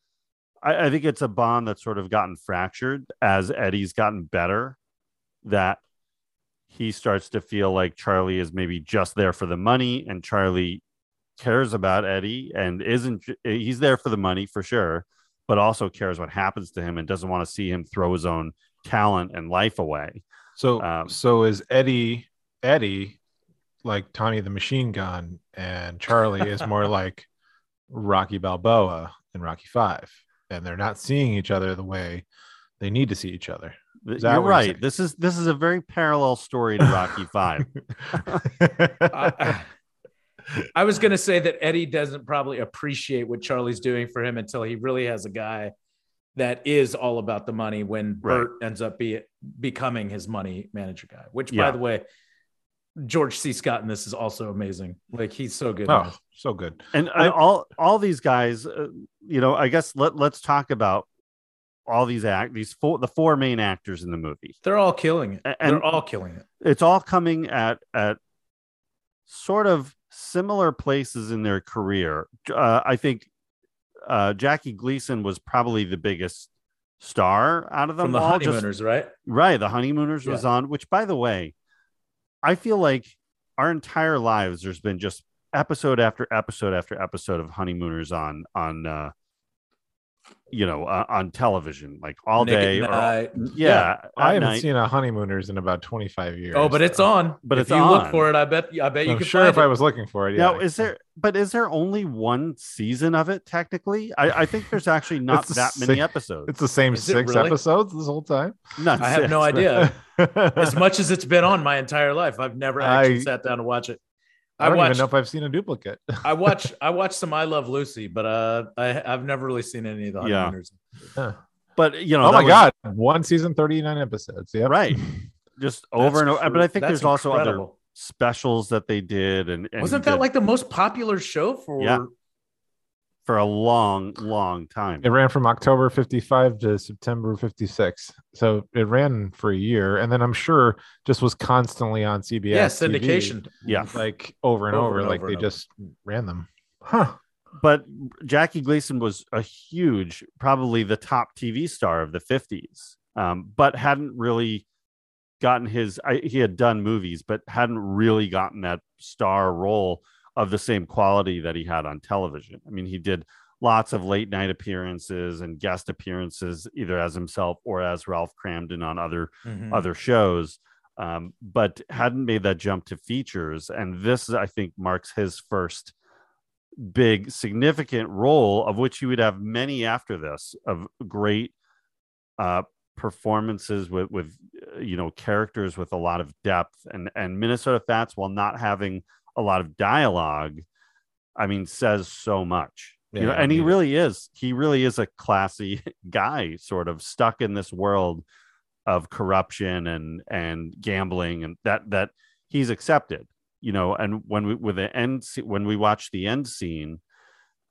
I, I think it's a bond that's sort of gotten fractured as Eddie's gotten better, that he starts to feel like Charlie is maybe just there for the money and Charlie cares about Eddie and isn't he's there for the money for sure but also cares what happens to him and doesn't want to see him throw his own talent and life away. So Um, so is Eddie Eddie like Tony the Machine Gun and Charlie is more [laughs] like Rocky Balboa in Rocky Five, and they're not seeing each other the way they need to see each other. Is that You're right. This is this is a very parallel story to Rocky [laughs] Five. I, I was going to say that Eddie doesn't probably appreciate what Charlie's doing for him until he really has a guy that is all about the money when Right. Bert ends up be, becoming his money manager guy, which Yeah. by the way, George C. Scott in this is also amazing. Like he's so good. oh, so good. and I- and all all these guys, uh, you know, I guess let let's talk about all these act these four the four main actors in the movie. They're all killing it. And- They're all killing it. It's all coming at at sort of similar places in their career. Uh, I think uh, Jackie Gleason was probably the biggest star out of them From the all. just- honeymooners, right? Right. The Honeymooners was on, which, by the way, I feel like our entire lives there's been just episode after episode after episode of honeymooners on on uh you know uh, on television like all Nick day or, Night. yeah, I haven't night. seen a honeymooners in about 25 years. Oh, but it's so- on. But if it's you look for it, I bet. I bet you I'm can sure find if I was looking for it. now Yeah. is there but is there only one season of it technically i, I think there's actually [laughs] not that many same- episodes It's the same Is six really? episodes this whole time. Not I have no idea. As much as it's been on my entire life, I've never [laughs] actually I- sat down to watch it. I I, don't watched. even know if I've seen a duplicate. [laughs] I watch. I watched some I Love Lucy, but uh, I, I've never really seen any of the Yeah. honeymooners. Huh. but you know oh my was- god, one season, 39 episodes. Yeah, right just [laughs] over and over but i think That's there's also other specials that they did and, and Wasn't that did like the most popular show for? Yeah. For a long long time It ran from October 55 to September 56. So it ran for a year. And then I'm sure just was constantly on CBS. Yeah, TV, syndication. yeah like over and Over over. and like over they and over. just ran them. Huh. but Jackie Gleason was a huge, probably the top TV star of the 50s, um, but hadn't really gotten his, I, he had done movies, but hadn't really gotten that star role of the same quality that he had on television. I mean, he did lots of late night appearances and guest appearances, either as himself or as Ralph Kramden on other Mhm. other shows, um, but hadn't made that jump to features. And this, I think, marks his first big, significant role, of which he would have many after this, of great uh, performances with, with uh, you know, characters with a lot of depth. And and Minnesota Fats, while not having a lot of dialogue, I mean, says so much. you know, Yeah, and he really is. He really is a classy [laughs] guy, sort of stuck in this world of corruption and and gambling and that that he's accepted you know and when we with the end when we watch the end scene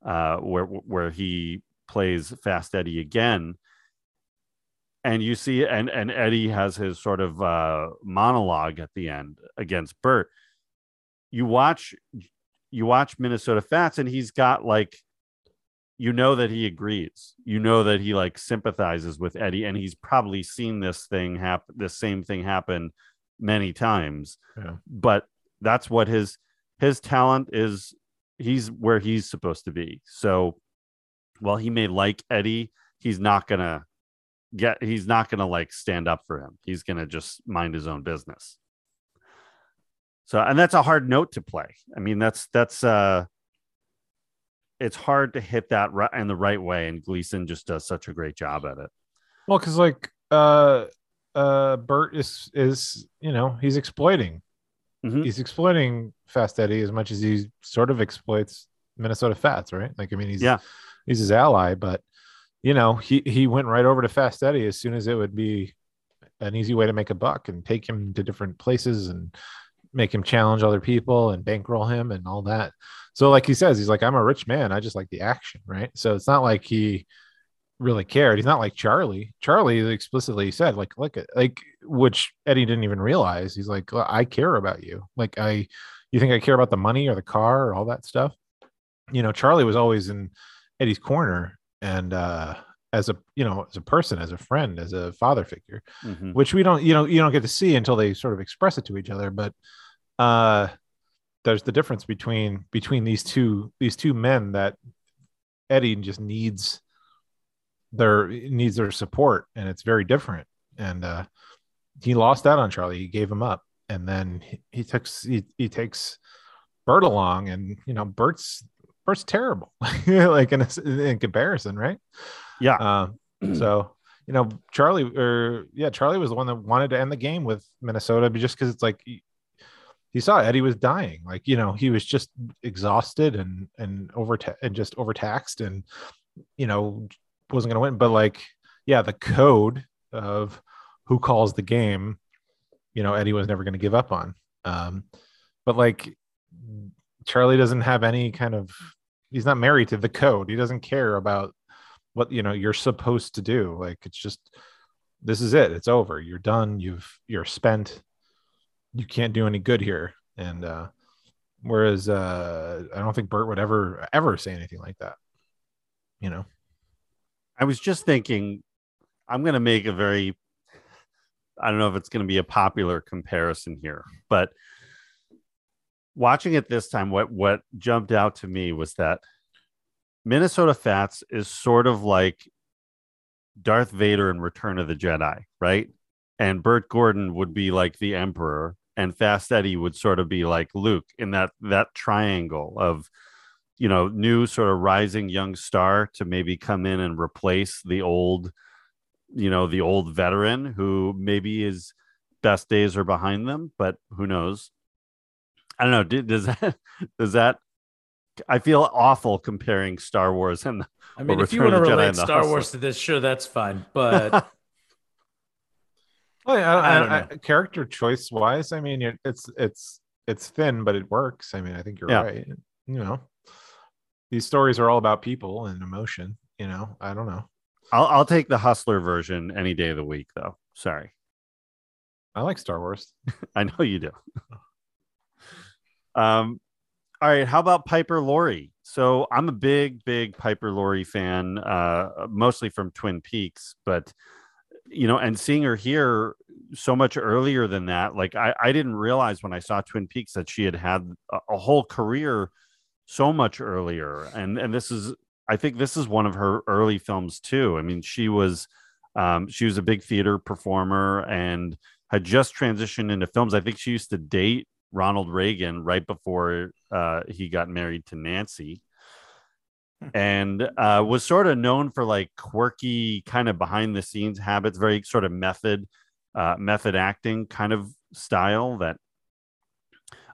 uh where where he plays fast eddie again and you see and and eddie has his sort of uh monologue at the end against bert you watch you watch minnesota fats and he's got like you know that he agrees. You know that he like sympathizes with eddie and he's probably seen this thing happen this same thing happen many times. Yeah. but that's what his his talent is he's where he's supposed to be. So while he may like eddie he's not gonna get he's not gonna like stand up for him. He's gonna just mind his own business so and that's a hard note to play i mean that's that's uh it's hard to hit that right in the right way and gleason just does such a great job at it Well, because like uh uh Bert is is you know, he's exploiting. Mhm. He's exploiting Fast Eddie as much as he sort of exploits Minnesota Fats, right? Like I mean he's Yeah. he's his ally, but you know, he he went right over to Fast Eddie as soon as it would be an easy way to make a buck and take him to different places and make him challenge other people and bankroll him and all that. So like he says, he's like, I'm a rich man. I just like the action, right? So it's not like he really cared. He's not like Charlie. Charlie explicitly said, like, look at like which Eddie didn't even realize. He's like, "Well, I care about you. Like I you think I care about the money or the car or all that stuff? You know, Charlie was always in Eddie's corner and uh as a you know, as a person, as a friend, as a father figure Mhm. which we don't you know you don't get to see until they sort of express it to each other but uh there's the difference between between these two these two men that eddie just needs their needs their support and it's very different. And uh he lost out on charlie. He gave him up. And then he, he takes he, he takes bert along and you know bert's bert's terrible [laughs] like in, a, in comparison right? Yeah. Um, [clears throat] so you know, Charlie or yeah, Charlie was the one that wanted to end the game with Minnesota, but just because it's like he, saw Eddie was dying, like you know, he was just exhausted and and over and just overtaxed, and you know, wasn't gonna win. But like, yeah, the code of who calls the game, you know, Eddie was never gonna give up on. Um, but like, Charlie doesn't have any kind of he's not married to the code. He doesn't care about what you know you're supposed to do like it's just this is it it's over you're done you've you're spent you can't do any good here and uh whereas uh i don't think bert would ever ever say anything like that you know I was just thinking, I'm going to make a very, I don't know if it's going to be a popular comparison here, but watching it this time, what what jumped out to me was that Minnesota Fats is sort of like Darth Vader in Return of the Jedi, right? And Bert Gordon would be like the Emperor, and Fast Eddie would sort of be like Luke in that that triangle of you know new sort of rising young star to maybe come in and replace the old you know the old veteran who maybe his best days are behind them but who knows i don't know do- does [laughs] that does that i feel awful comparing star wars and I mean, if you want to of the Jedi relate Star Wars to this, sure, that's fine. [laughs] But Well, yeah, I I, don't I, character choice wise, I mean, it's it's it's thin, but it works. I mean, I think you're Yeah. right. You know, these stories are all about people and emotion. You know, I don't know. i'll i'll take the hustler version any day of the week though sorry I like Star Wars. [laughs] i know you do um all right how about piper laurie so i'm a big big piper laurie fan uh mostly from twin peaks but you know and seeing her here so much earlier than that like i i didn't realize when i saw twin peaks that she had had a, a whole career so much earlier. And and this is i think this is one of her early films too. I mean she was um she was a big theater performer and had just transitioned into films. I think she used to date ronald reagan right before uh he got married to nancy and uh, was sort of known for like quirky kind of behind the scenes habits, very sort of method, uh, method acting kind of style that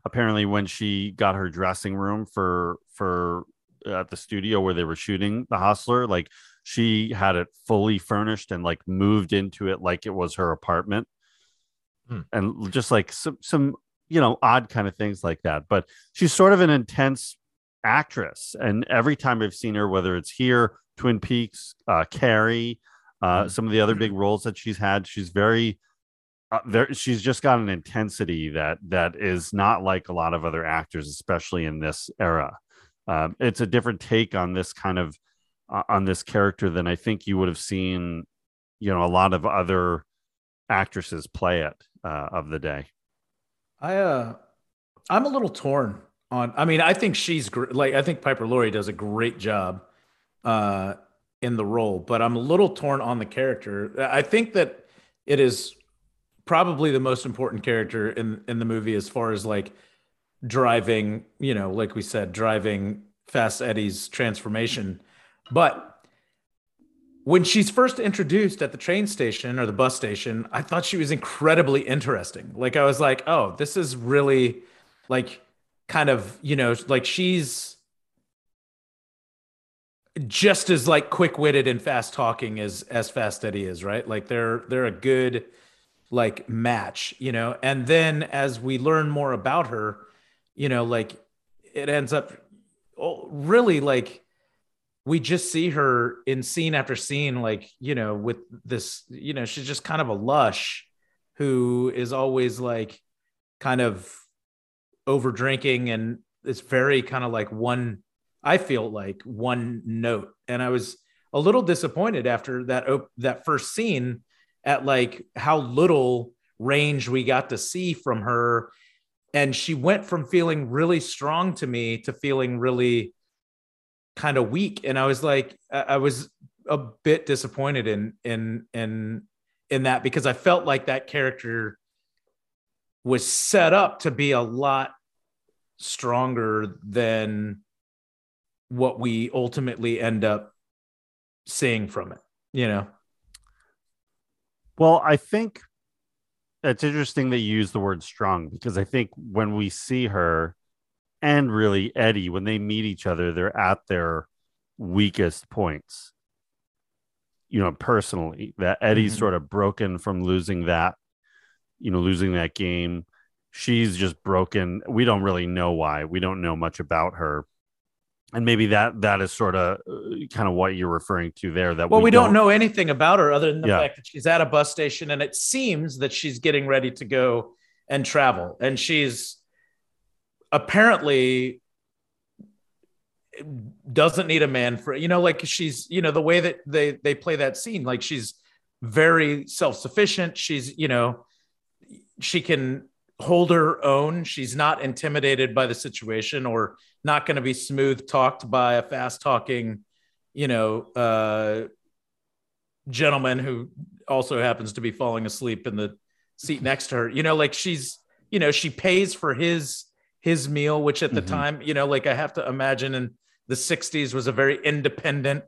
apparently when she got her dressing room for for uh, at the studio where they were shooting the hustler like she had it fully furnished and like moved into it like it was her apartment Hmm. and just like some some you know odd kind of things like that but she's sort of an intense actress and every time i've seen her whether it's here twin peaks uh carrie uh some of the other big roles that she's had she's very uh, there she's just got an intensity that that is not like a lot of other actors especially in this era. Um, it's a different take on this kind of uh, on this character than i think you would have seen you know a lot of other actresses play it uh, of the day. I uh I'm a little torn on I mean I think she's gr- like I think Piper Laurie does a great job uh in the role but I'm a little torn on the character. I think that it is probably the most important character in in the movie as far as like driving, you know, like we said driving Fast Eddie's transformation. But when she's first introduced at the train station or the bus station, I thought she was incredibly interesting. Like I was like, oh, this is really like kind of, you know, like she's just as like quick-witted and fast talking as as Fast Eddie is, right? Like they're they're a good like match, you know. And then as we learn more about her, you know, like it ends up oh, really like we just see her in scene after scene, like, you know, with this, you know, she's just kind of a lush who is always like kind of over drinking and it's very kind of like one, I feel like one note. And I was a little disappointed after that, op- that first scene at like how little range we got to see from her. And she went from feeling really strong to me to feeling really kind of weak and i was like i I was a bit disappointed in in in in that because i felt like that character was set up to be a lot stronger than what we ultimately end up seeing from it you know Well, I think it's interesting that you use the word strong because I think when we see her and really Eddie, when they meet each other, they're at their weakest points. You know, personally, that Eddie's Mhm. sort of broken from losing that, you know, losing that game. She's just broken. We don't really know why. We don't know much about her. And maybe that that is sort of uh, kind of what you're referring to there. That well we, don't, know anything about her other than the Yeah. fact that she's at a bus station and it seems that she's getting ready to go and travel and she's apparently doesn't need a man for you know like she's you know the way that they they play that scene like she's very self-sufficient she's you know she can hold her own. She's not intimidated by the situation or not going to be smooth talked by a fast talking, you know, uh, gentleman who also happens to be falling asleep in the seat next to her. You know, like she's, you know, she pays for his his meal, which at the Mhm. time, you know, like I have to imagine in the 60s was a very independent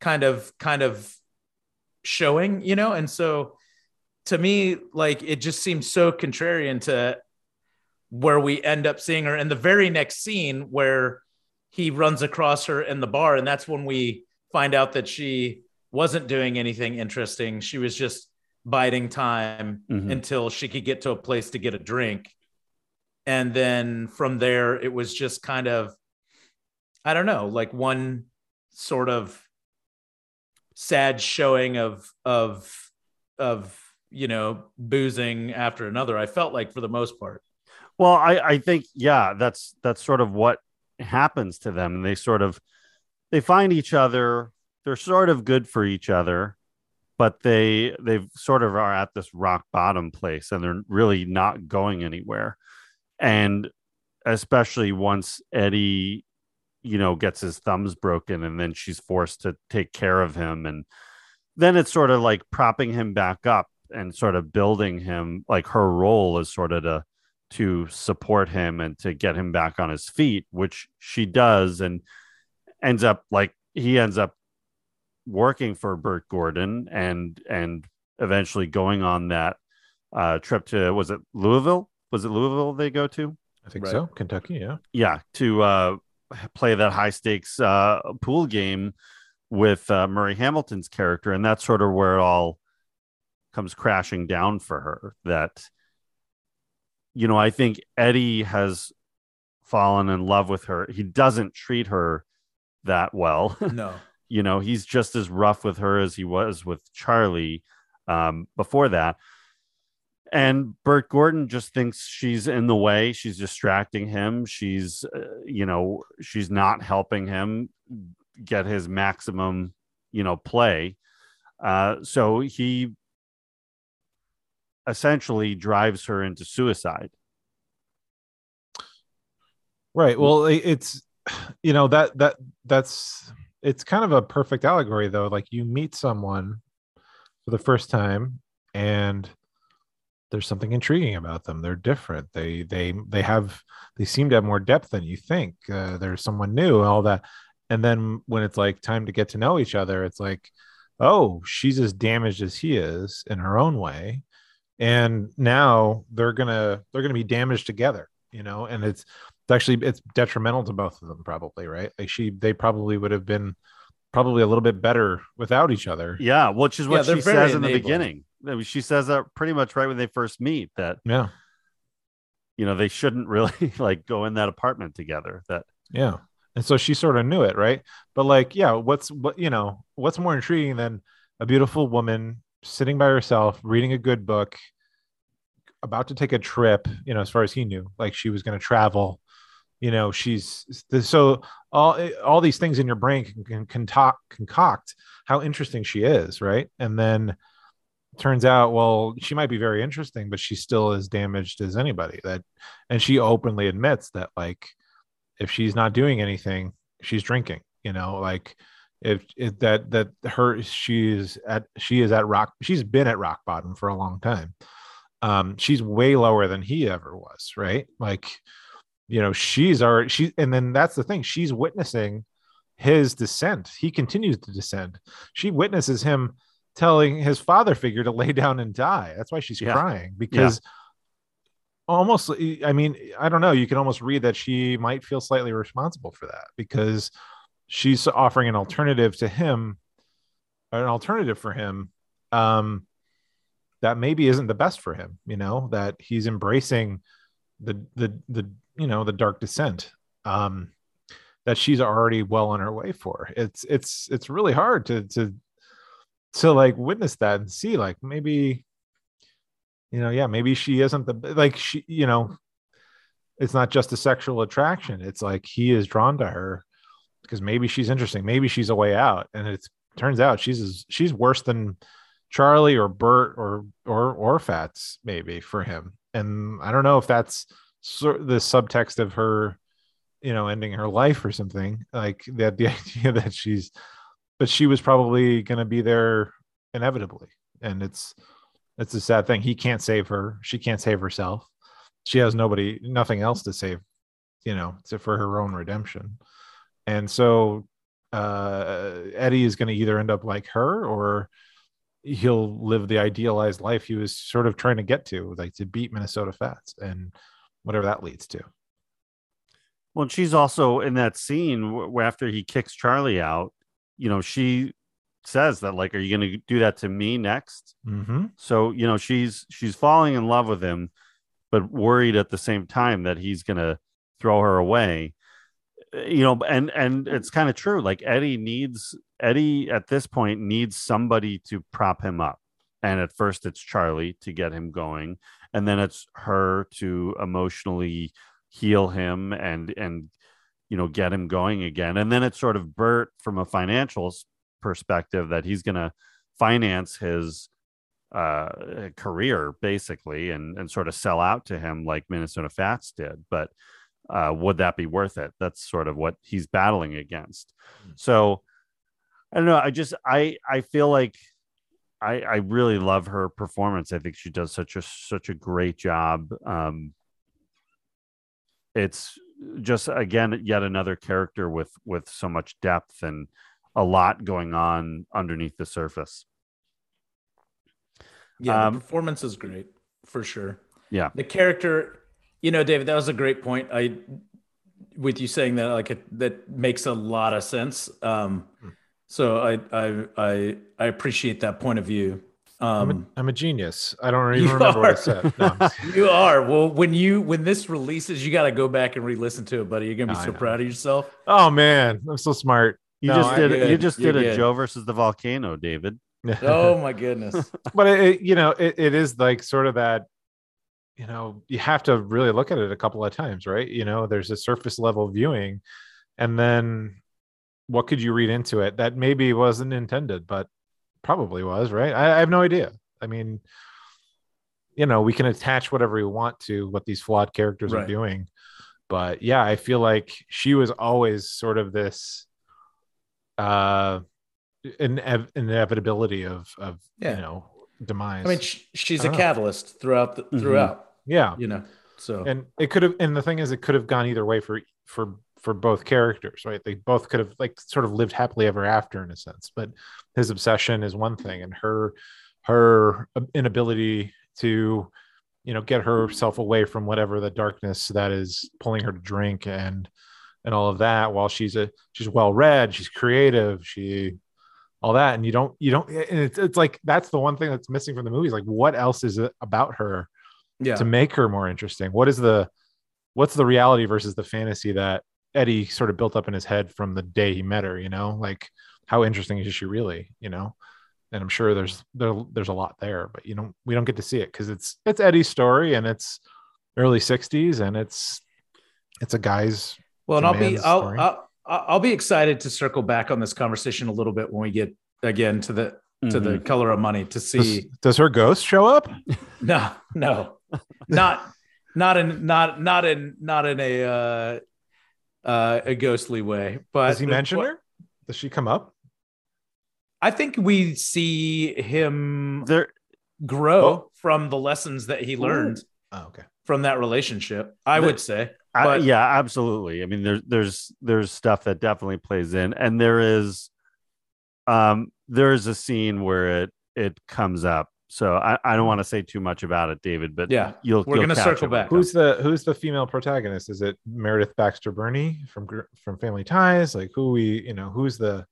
kind of kind of showing, you know, and so to me, like it just seems so contrarian to where we end up seeing her in the very next scene where he runs across her in the bar. And that's when we find out that she wasn't doing anything interesting. She was just biding time Mhm. until she could get to a place to get a drink. And then from there, it was just kind of, I don't know, like one sort of sad showing of, of, of, you know, boozing after another. I felt like for the most part. Well, I, I think yeah, that's that's sort of what happens to them. They sort of they find each other. They're sort of good for each other, but they they sort of are at this rock bottom place, and they're really not going anywhere. And especially once Eddie, you know, gets his thumbs broken, and then she's forced to take care of him, and then it's sort of like propping him back up and sort of building him. Like her role is sort of to to support him and to get him back on his feet, which she does, and ends up like he ends up working for Bert Gordon and and eventually going on that uh, trip to was it Louisville? Was it Louisville they go to? I think Right. so. Kentucky, yeah. Yeah, to uh, play that high stakes uh, pool game with uh, Murray Hamilton's character, and that's sort of where it all comes crashing down for her. That you know, I think Eddie has fallen in love with her. He doesn't treat her that well. [laughs] No. you know, he's just as rough with her as he was with Charlie um, before that. And Bert Gordon just thinks she's in the way. She's distracting him. She's, uh, you know, she's not helping him get his maximum, you know, play. Uh, so he essentially drives her into suicide. Right. Well, it's [sighs] you know that that that's it's kind of a perfect allegory though. Like you meet someone for the first time and there's something intriguing about them. They're different. They they they have they seem to have more depth than you think. Uh, there's someone new and all that. And then when it's like time to get to know each other, it's like, oh, she's as damaged as he is in her own way. And now they're gonna they're gonna be damaged together, you know, and it's it's actually it's detrimental to both of them probably right like she they probably would have been probably a little bit better without each other Yeah, which is what they're she very says in the beginning. I mean, She says that pretty much right when they first meet that yeah you know they shouldn't really [laughs] like go in that apartment together. That yeah and so she sort of knew it right but like yeah what's what you know what's more intriguing than a beautiful woman sitting by herself reading a good book about to take a trip you know as far as he knew like she was going to travel you know she's so all all these things in your brain can, can concoct concoct how interesting she is right? And then turns out well she might be very interesting but she's still as damaged as anybody that and she openly admits that like if she's not doing anything she's drinking you know like if, if that that her she's at she is at rock she's been at rock bottom for a long time. Um she's way lower than he ever was right? Like you know she's already she and then that's the thing she's witnessing his descent. He continues to descend. She witnesses him telling his father figure to lay down and die. That's why she's Yeah. crying because almost i mean i don't know you can almost read that she might feel slightly responsible for that because she's offering an alternative to him an alternative for him um that maybe isn't the best for him you know that he's embracing the the the you know the dark descent um that she's already well on her way for. It's it's it's really hard to to to like witness that and see like maybe you know yeah maybe she isn't the like she you know it's not just a sexual attraction. It's like he is drawn to her because maybe she's interesting maybe she's a way out and it turns out she's she's worse than charlie or bert or or or fats maybe for him and I don't know if that's the subtext of her, you know, ending her life or something like that. The [laughs] idea that she's, but she was probably going to be there inevitably, and it's it's a sad thing. He can't save her. She can't save herself. She has nobody, nothing else to save, you know, to, for her own redemption. And so uh, Eddie is going to either end up like her or he'll live the idealized life he was sort of trying to get to, like to beat Minnesota Fats and whatever that leads to. Well, she's also in that scene where after he kicks Charlie out, you know, she says that like, "Are you going to do that to me next?" Mm-hmm. So you know, she's she's falling in love with him, but worried at the same time that he's going to throw her away. You know, and and it's kind of true. Like Eddie needs Eddie at this point needs somebody to prop him up, and at first it's Charlie to get him going, and then it's her to emotionally heal him and and you know get him going again and then it's sort of bert from a financial perspective that he's going to finance his uh career basically and and sort of sell out to him like minnesota fats did but uh would that be worth it? That's sort of what he's battling against. So i don't know i just i i feel like i i really love her performance. I think she does such a such a great job. Um it's just again yet another character with with so much depth and a lot going on underneath the surface. Yeah, Um, the performance is great for sure. Yeah. the character, you know, David, that was a great point. I, with you saying that, like it, that makes a lot of sense. Um, Hmm. so I, I, I, I appreciate that point of view. I'm, a, Um, I'm a genius. I don't even [laughs] you remember what I said. [laughs] No, you are well when you when this releases, you got to go back and re-listen to it, buddy. You're gonna be I so proud of yourself. oh man, I'm so smart. you No, just did You're you just You're did a good. joe versus the volcano david Oh [laughs] my goodness. but it, it- you know it, it is like sort of that you know you have to really look at it a couple of times right? You know there's a surface level viewing and then what could you read into it that maybe wasn't intended but probably was right? I, I have no idea. I mean you know we can attach whatever we want to what these flawed characters are doing but yeah i feel like she was always sort of this uh inev- inevitability of of Yeah. you know demise I mean, sh- she's I a don't know. catalyst throughout the Mhm. throughout. yeah You know, so and it could have and the thing is it could have gone either way for for for both characters right they both could have like sort of lived happily ever after in a sense but his obsession is one thing and her her inability to you know get herself away from whatever the darkness that is pulling her to drink and and all of that while she's a she's well read she's creative she all that and you don't you don't and it's, it's like that's the one thing that's missing from the movies like what else is it about her yeah, to make her more interesting? What is the what's the reality versus the fantasy that eddie sort of built up in his head from the day he met her you know? Like how interesting is she really you know? And i'm sure there's there, there's a lot there but you don't we don't get to see it because it's it's eddie's story and it's early 60s and it's it's a guy's Well, and I'll be I'll. I'll I'll be excited to circle back on this conversation a little bit when we get again to the to the Mhm. color of money to see. does her ghost show up [laughs] No, no, not not in not not in not in a uh, uh, a ghostly way. But does he mention her does she come up I think we see him there grow Oh. from the lessons that he learned oh okay from that relationship. I The- would say. I- yeah absolutely. I mean there's there's there's stuff that definitely plays in and there is um there is a scene where it it comes up. So i, I don't want to say too much about it david but Yeah, you'll we're you'll gonna circle it when it back. who's the who's the female protagonist? Is it meredith baxter birney from from family ties? Like who we you know who's the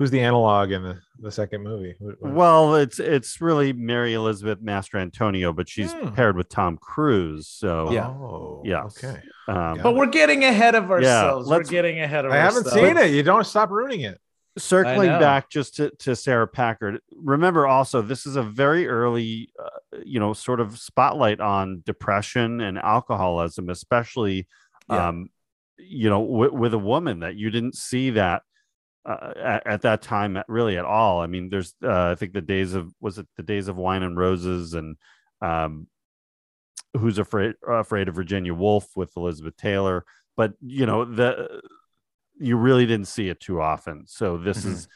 who's the analog in the the second movie Well, it's it's really Mary Elizabeth Mastrantonio, but she's Hmm. paired with Tom Cruise. So Yeah. oh Yeah. okay um, But we're getting ahead of ourselves. we're getting ahead of ourselves. i haven't ourselves. seen it you don't stop ruining it circling back just to, to Sarah Packard. Remember also, this is a very early, uh, you know, sort of spotlight on depression and alcoholism, especially, Yeah. um, you know, w- with a woman that you didn't see that uh, at, at that time really at all. I mean, there's, uh, I think the days of was it the days of wine and roses and um, who's afraid afraid of Virginia Woolf with Elizabeth Taylor, but you know the you really didn't see it too often. So this Mhm. is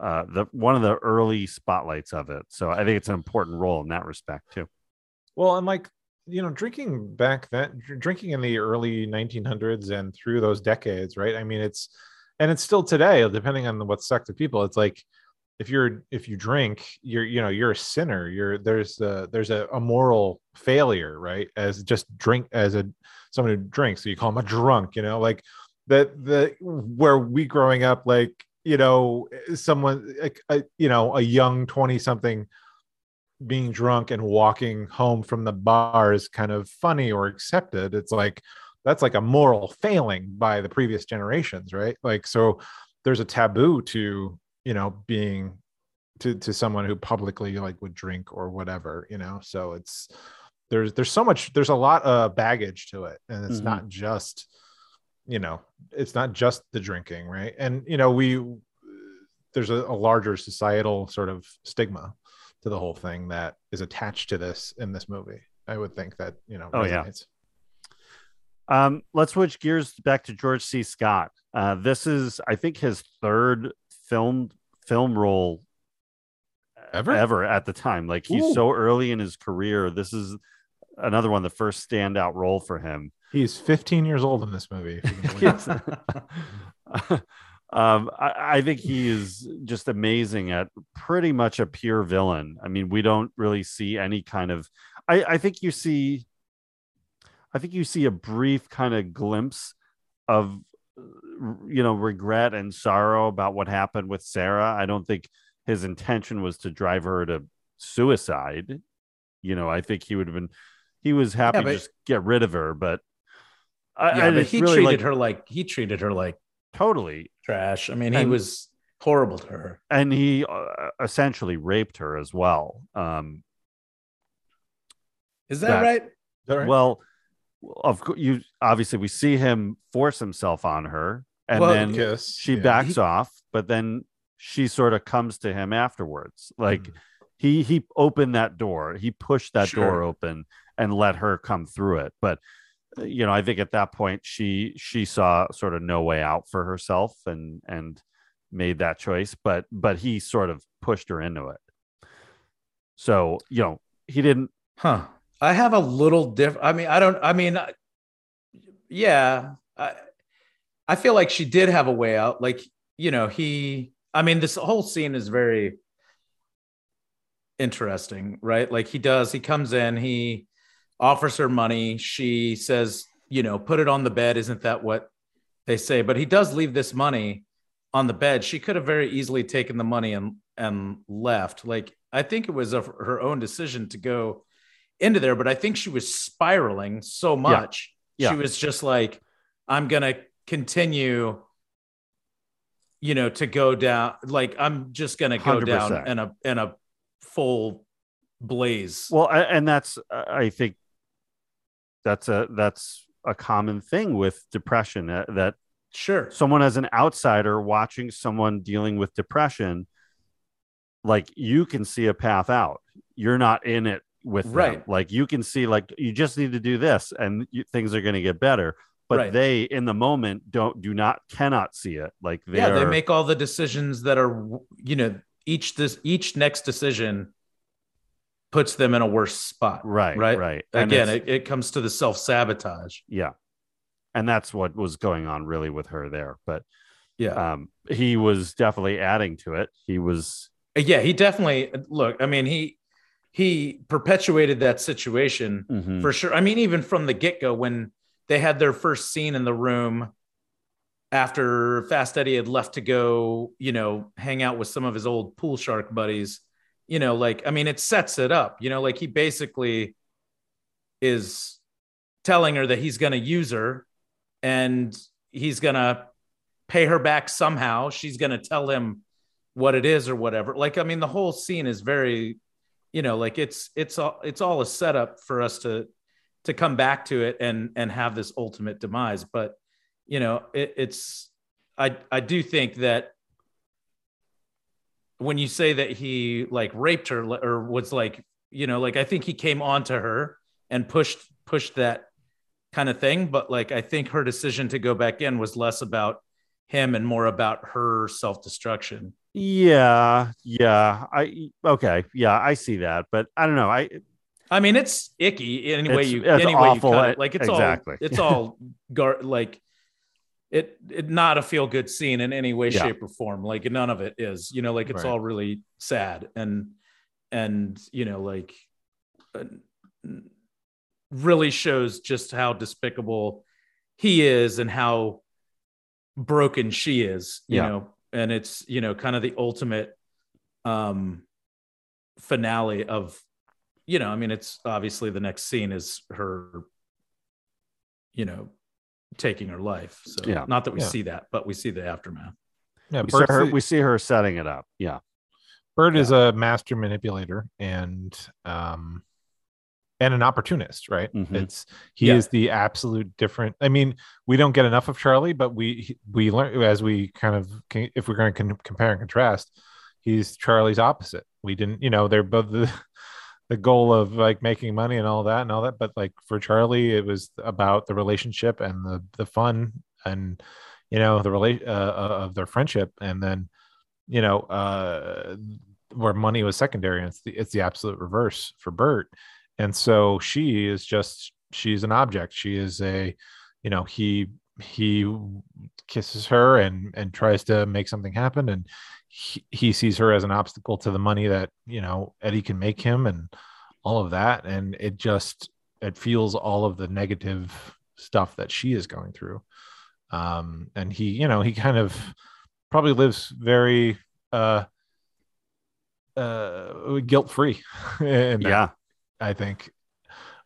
uh, the one of the early spotlights of it. So I think it's an important role in that respect too. Well, and like you know, drinking back then, drinking in the early 1900s and through those decades, right? I mean, it's and it's still today, depending on what sect of people. It's like if you're if you drink, you're you know you're a sinner. You're there's a there's a, a moral failure, right? As just drink as a someone who drinks, so you call them a drunk. You know, like that the where we growing up, like you know, someone a, you know a young twenty something being drunk and walking home from the bar is kind of funny or accepted. It's like that's like a moral failing by the previous generations, right? Like so there's a taboo to, you know, being to to someone who publicly like would drink or whatever, you know. So it's there's there's so much there's a lot of baggage to it and it's Mhm. not just you know, it's not just the drinking, right? And you know, we there's a, a larger societal sort of stigma to the whole thing that is attached to this in this movie. I would think that you know. Oh, yeah. Resonates. Um, let's switch gears back to George C. Scott. Uh, this is, I think, his third film film role Ever? ever at the time. Like he's Ooh. so early in his career. This is another one, the first standout role for him. He's 15 years old in this movie. if you can believe it. [laughs] um, I, I think he is just amazing at pretty much a pure villain. I mean, we don't really see any kind of. I, I think you see. I think you see a brief kind of glimpse of, you know, regret and sorrow about what happened with Sarah. I don't think his intention was to drive her to suicide. You know, I think he would have been. He was happy Yeah, to just get rid of her, but. I, yeah, I but he really treated like her like he treated her like totally trash. I mean, he And- was horrible to her. and he uh, essentially raped her as well. Um, Is that, that right? Well, of course, you obviously we see him force himself on her, and Well, then Kiss. she yeah. backs off, but then she sort of comes to him afterwards. Like Mhm. he he opened that door, he pushed that door open and let her come through it. But uh, you know, I think at that point she she saw sort of no way out for herself and and made that choice. But but he sort of pushed her into it. So you know he didn't. Huh. I have a little different. I mean, I don't. I mean, yeah. I I feel like she did have a way out. Like you know, he. I mean, this whole scene is very interesting, right? Like he does. He comes in. He offers her money. She says, you know, put it on the bed. Isn't that what they say? But he does leave this money on the bed. She could have very easily taken the money and and left. Like I think it was of her own decision to go into there, but I think she was spiraling so much. Yeah. She was just like, I'm gonna continue, you know, to go down. Like I'm just gonna go down 100%. in a in a full blaze. Well, and that's I think that's a that's a common thing with depression uh, that sure. someone as an outsider watching someone dealing with depression like you can see a path out you're not in it with them. Right. like you can see like you just need to do this and you, things are going to get better but Right. they in the moment don't do not cannot see it like they yeah, they make all the decisions that are, you know, each this each next decision puts them in a worse spot. right right. right Again, it, it comes to the self sabotage. yeah and that's what was going on really with her there but Yeah. um he was definitely adding to it he was yeah. He definitely look. I mean, he he perpetuated that situation mhm. for sure. I mean, even from the get go, when they had their first scene in the room after Fast Eddie had left to go, you know, hang out with some of his old pool shark buddies, you know, like, I mean, it sets it up, you know, like he basically is telling her that he's going to use her and he's going to pay her back somehow. She's going to tell him what it is or whatever. Like, I mean, the whole scene is very, you know, like it's, it's all, it's all a setup for us to, to come back to it and, and have this ultimate demise. But, you know, it, it's, I, I do think that when you say that he like raped her or was like, you know, like I think he came on to her and pushed pushed that kind of thing. But like, I think her decision to go back in was less about him and more about her self destruction. Yeah, yeah. I okay. Yeah, I see that, but I don't know. I I mean, it's icky any way you any way you cut it. Like it's Exactly. all it's [laughs] all gar- like it, it not a feel good scene in any way, Yeah. shape, or form. Like none of it is. You know, like it's Right. all really sad and and you know like uh, really shows just how despicable he is and how broken she is. You Yeah. know, and it's you know kind of the ultimate um finale of you know, I mean, it's obviously the next scene is her, you know, taking her life. So Yeah. not that we Yeah. see that, but we see the aftermath. Yeah, we see, her, the- we see her setting it up. Yeah, Bert is a master manipulator and um and an opportunist, right? Mhm. It's he Yeah. is the absolute different. I mean, we don't get enough of Charlie, but we we learn as we kind of can, if we're going to con- compare and contrast, he's Charlie's opposite. We didn't, you know, they're both the [laughs] the goal of like making money and all that and all that, but like for Charlie, it was about the relationship and the the fun and you know the relate uh, uh, of their friendship, and then you know, uh, where money was secondary. And it's the it's the absolute reverse for Bert. And so she is just she's an object. She is a, you know, he he kisses her and and tries to make something happen, and he, he sees her as an obstacle to the money that you know Eddie can make him, and all of that. And it just it feels all of the negative stuff that she is going through. Um, and he, you know, he kind of probably lives very uh uh guilt free [laughs] yeah. I think.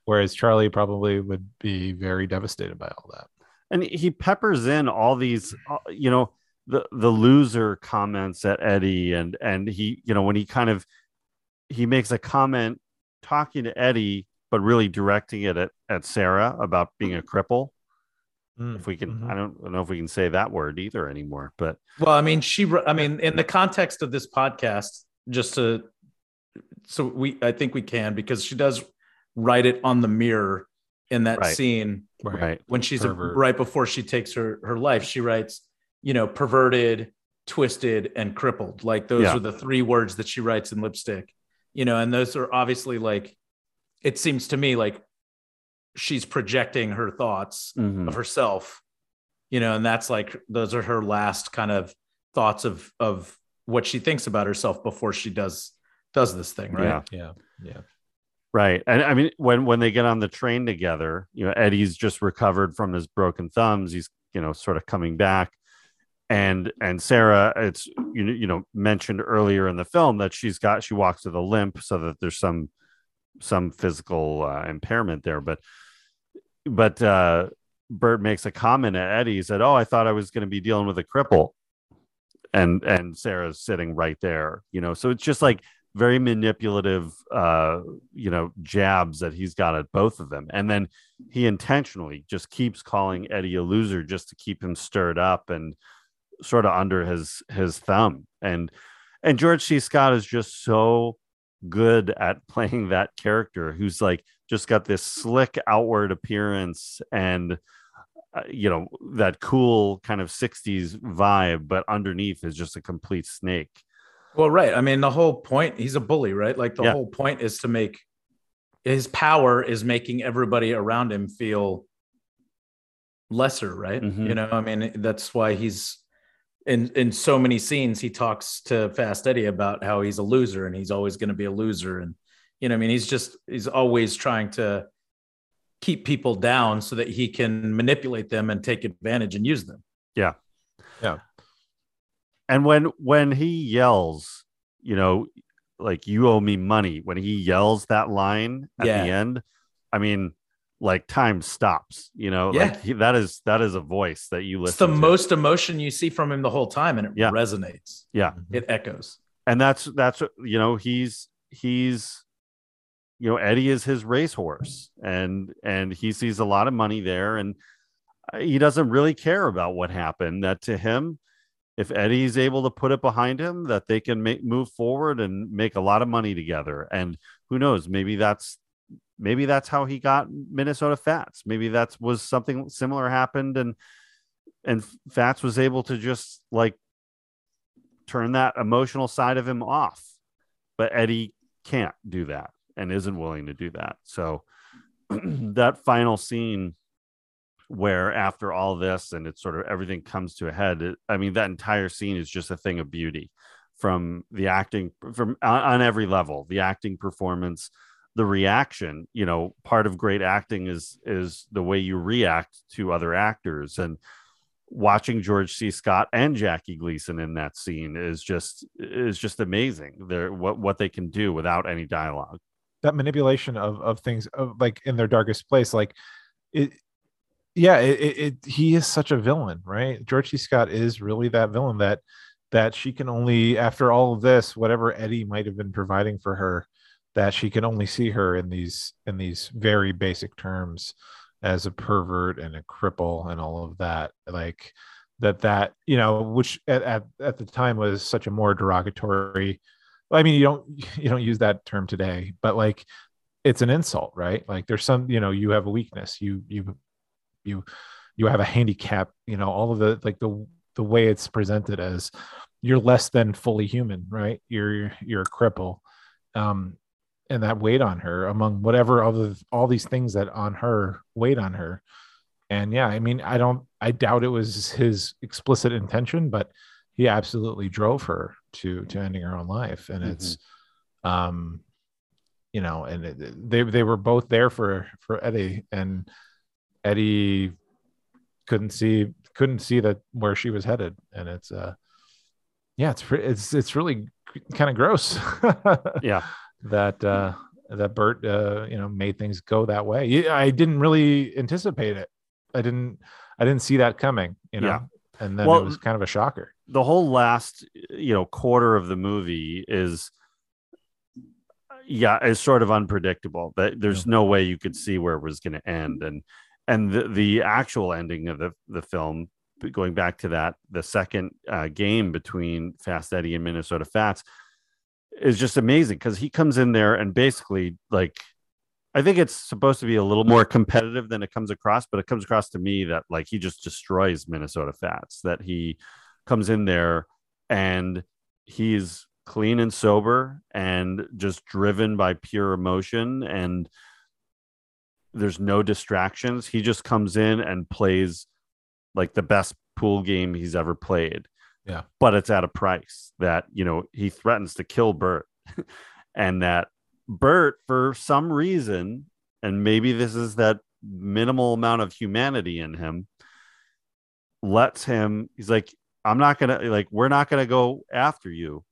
Whereas charlie probably would be very devastated by all that. And he peppers in all these uh, you know the the loser comments at eddie and and he you know when he kind of he makes a comment talking to eddie but really directing it at, at sarah about being a cripple. If we can Mhm. i don't know if we can say that word either anymore but Well, I mean, she, I mean, in the context of this podcast, just to, so we, I think we can because she does write it on the mirror in that Right. scene right when she's Pervert. right before she takes her her life she writes you know perverted twisted and crippled like those Yeah. are the three words that she writes in lipstick you know and those are obviously like it seems to me like she's projecting her thoughts Mhm. of herself you know and that's like those are her last kind of thoughts of of what she thinks about herself before she does does this thing right Yeah. yeah yeah Right. And I mean, when when they get on the train together, you know, Eddie's just recovered from his broken thumbs. He's, you know, sort of coming back. And and Sarah, it's you know, you know, mentioned earlier in the film that she's got she walks with a limp so that there's some some physical uh, impairment there. But but uh Bert makes a comment at Eddie, he said, Oh, I thought I was going to be dealing with a cripple. And and Sarah's sitting right there, you know. So it's just like very manipulative uh you know jabs that he's got at both of them. And then he intentionally just keeps calling eddie a loser just to keep him stirred up and sort of under his his thumb. And and george c. Scott is just so good at [laughs] playing that character who's like just got this slick outward appearance and uh, you know that cool kind of 60s vibe but underneath is just a complete snake Well, right. I mean, the whole point, he's a bully, right? Like the Yeah. whole point is to make his power is making everybody around him feel lesser, right? Mhm. You know, I mean, that's why he's in in so many scenes he talks to Fast Eddie about how he's a loser and he's always going to be a loser and you know, I mean, he's just he's always trying to keep people down so that he can manipulate them and take advantage and use them. And when when he yells you know like you owe me money when he yells that line at Yeah. the end i mean like time stops you know Yeah. like he, that is that is a voice that you listen to. It's the to. most emotion you see from him the whole time and it Yeah. resonates. yeah It echoes. and that's that's you know he's he's you know eddie is his racehorse and and he sees a lot of money there and uh, he doesn't really care about what happened that to him if eddie's able to put it behind him that they can make move forward and make a lot of money together and who knows maybe that's maybe that's how he got Minnesota Fats. Maybe that's was something similar happened and and Fats was able to just like turn that emotional side of him off. But Eddie can't do that and isn't willing to do that. So [clears throat] that final scene where after all this and it's sort of everything comes to a head, it, I mean that entire scene is just a thing of beauty from the acting from on, on every level, the acting performance, the reaction you know part of great acting is is the way you react to other actors. And watching george c. Scott and jackie gleason in that scene is just is just amazing they're what what they can do without any dialogue. That manipulation of of things of like in their darkest place like it yeah it, it, it he is such a villain right? George c. Scott is really that villain that that she can only after all of this whatever eddie might have been providing for her that she can only see her in these in these very basic terms as a pervert and a cripple and all of that. Like that that you know which at, at, at the time was such a more derogatory i mean you don't [laughs] you don't use that term today but like it's an insult right? Like there's some you know you have a weakness. You you you you have a handicap you know all of the like the the way it's presented as you're less than fully human right? You're you're a cripple. Um and that weighed on her among whatever other all these things that on her weighed on her. And yeah i mean i don't i doubt it was his explicit intention but he absolutely drove her to to ending her own life. And it's um you know and it, they they were both there for for eddie. And eddie couldn't see couldn't see that where she was headed and it's uh yeah it's it's it's really kind of gross [laughs] yeah that uh that Bert uh you know made things go that way. I didn't really anticipate it. I didn't I didn't see that coming, you know. Yeah. And then Well, it was kind of a shocker. the whole last you know quarter of the movie is yeah is sort of unpredictable That there's no way you could see where it was going to end and and the, the actual ending of the, the film going back to that the second uh, game between fast eddie and minnesota fats is just amazing because he comes in there and basically like i think it's supposed to be a little more competitive than it comes across but it comes across to me that like he just destroys minnesota fats that he comes in there and he's clean and sober and just driven by pure emotion and there's no distractions. He just comes in and plays like the best pool game he's ever played. Yeah. but it's at a price that you know he threatens to kill bert. [laughs] And that bert for some reason and maybe this is that minimal amount of humanity in him lets him he's like i'm not gonna like we're not gonna go after you.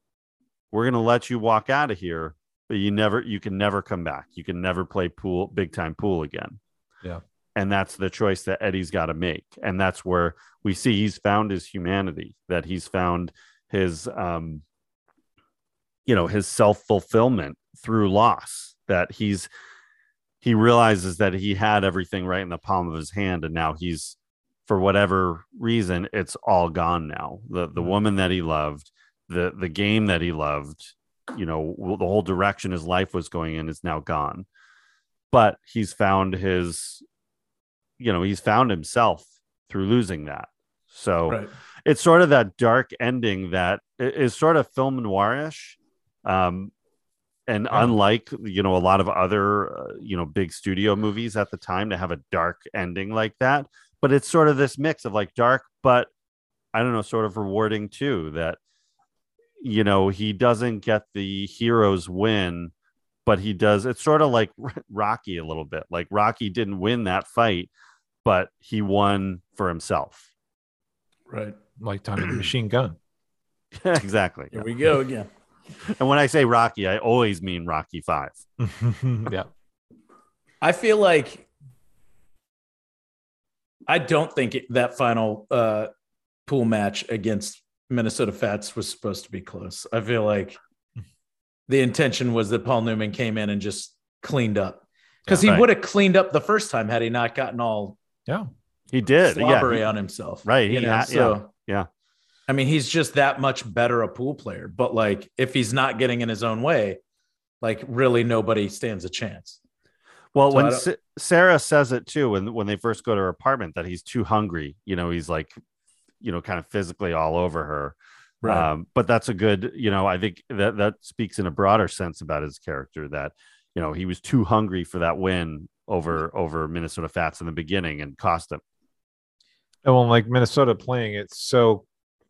We're gonna let you walk out of here but you never you can never come back. You can never play pool big time pool again. Yeah. and that's the choice that eddie's got to make. And that's where we see he's found his humanity that he's found his um you know his self-fulfillment through loss that he's he realizes that he had everything right in the palm of his hand and now he's for whatever reason it's all gone now. The the woman that he loved the the game that he loved you know the whole direction his life was going in is now gone but he's found his you know he's found himself through losing that so Right. it's sort of that dark ending that is sort of film noirish um and Yeah. unlike you know a lot of other uh, you know big studio movies at the time to have a dark ending like that but it's sort of this mix of like dark but i don't know sort of rewarding too that you know he doesn't get the hero's win but he does it's sort of like [laughs] rocky a little bit like rocky didn't win that fight but he won for himself Right. Like Tommy the Machine Gunn. [clears throat] exactly Here we go again. [laughs] and when i say rocky i always mean rocky 5 [laughs] yeah. I feel like I don't think it, that final uh, pool match against Minnesota Fats was supposed to be close. I feel like the intention was that Paul Newman came in and just cleaned up because he Right. would have cleaned up the first time had he not gotten all Yeah. he did yeah slobbery he- on himself. Right, You he know, ha- so yeah. I mean, he's just that much better a pool player. But like, if he's not getting in his own way, like really nobody stands a chance. Well, So when don't- Sarah says it too, when when they first go to her apartment, that he's too hungry. You know, he's like, you know, kind of physically all over her. Um, but that's a good, you know, I think that that speaks in a broader sense about his character that, you know, he was too hungry for that win over over Minnesota Fats in the beginning and cost him. And well, like Minnesota playing it so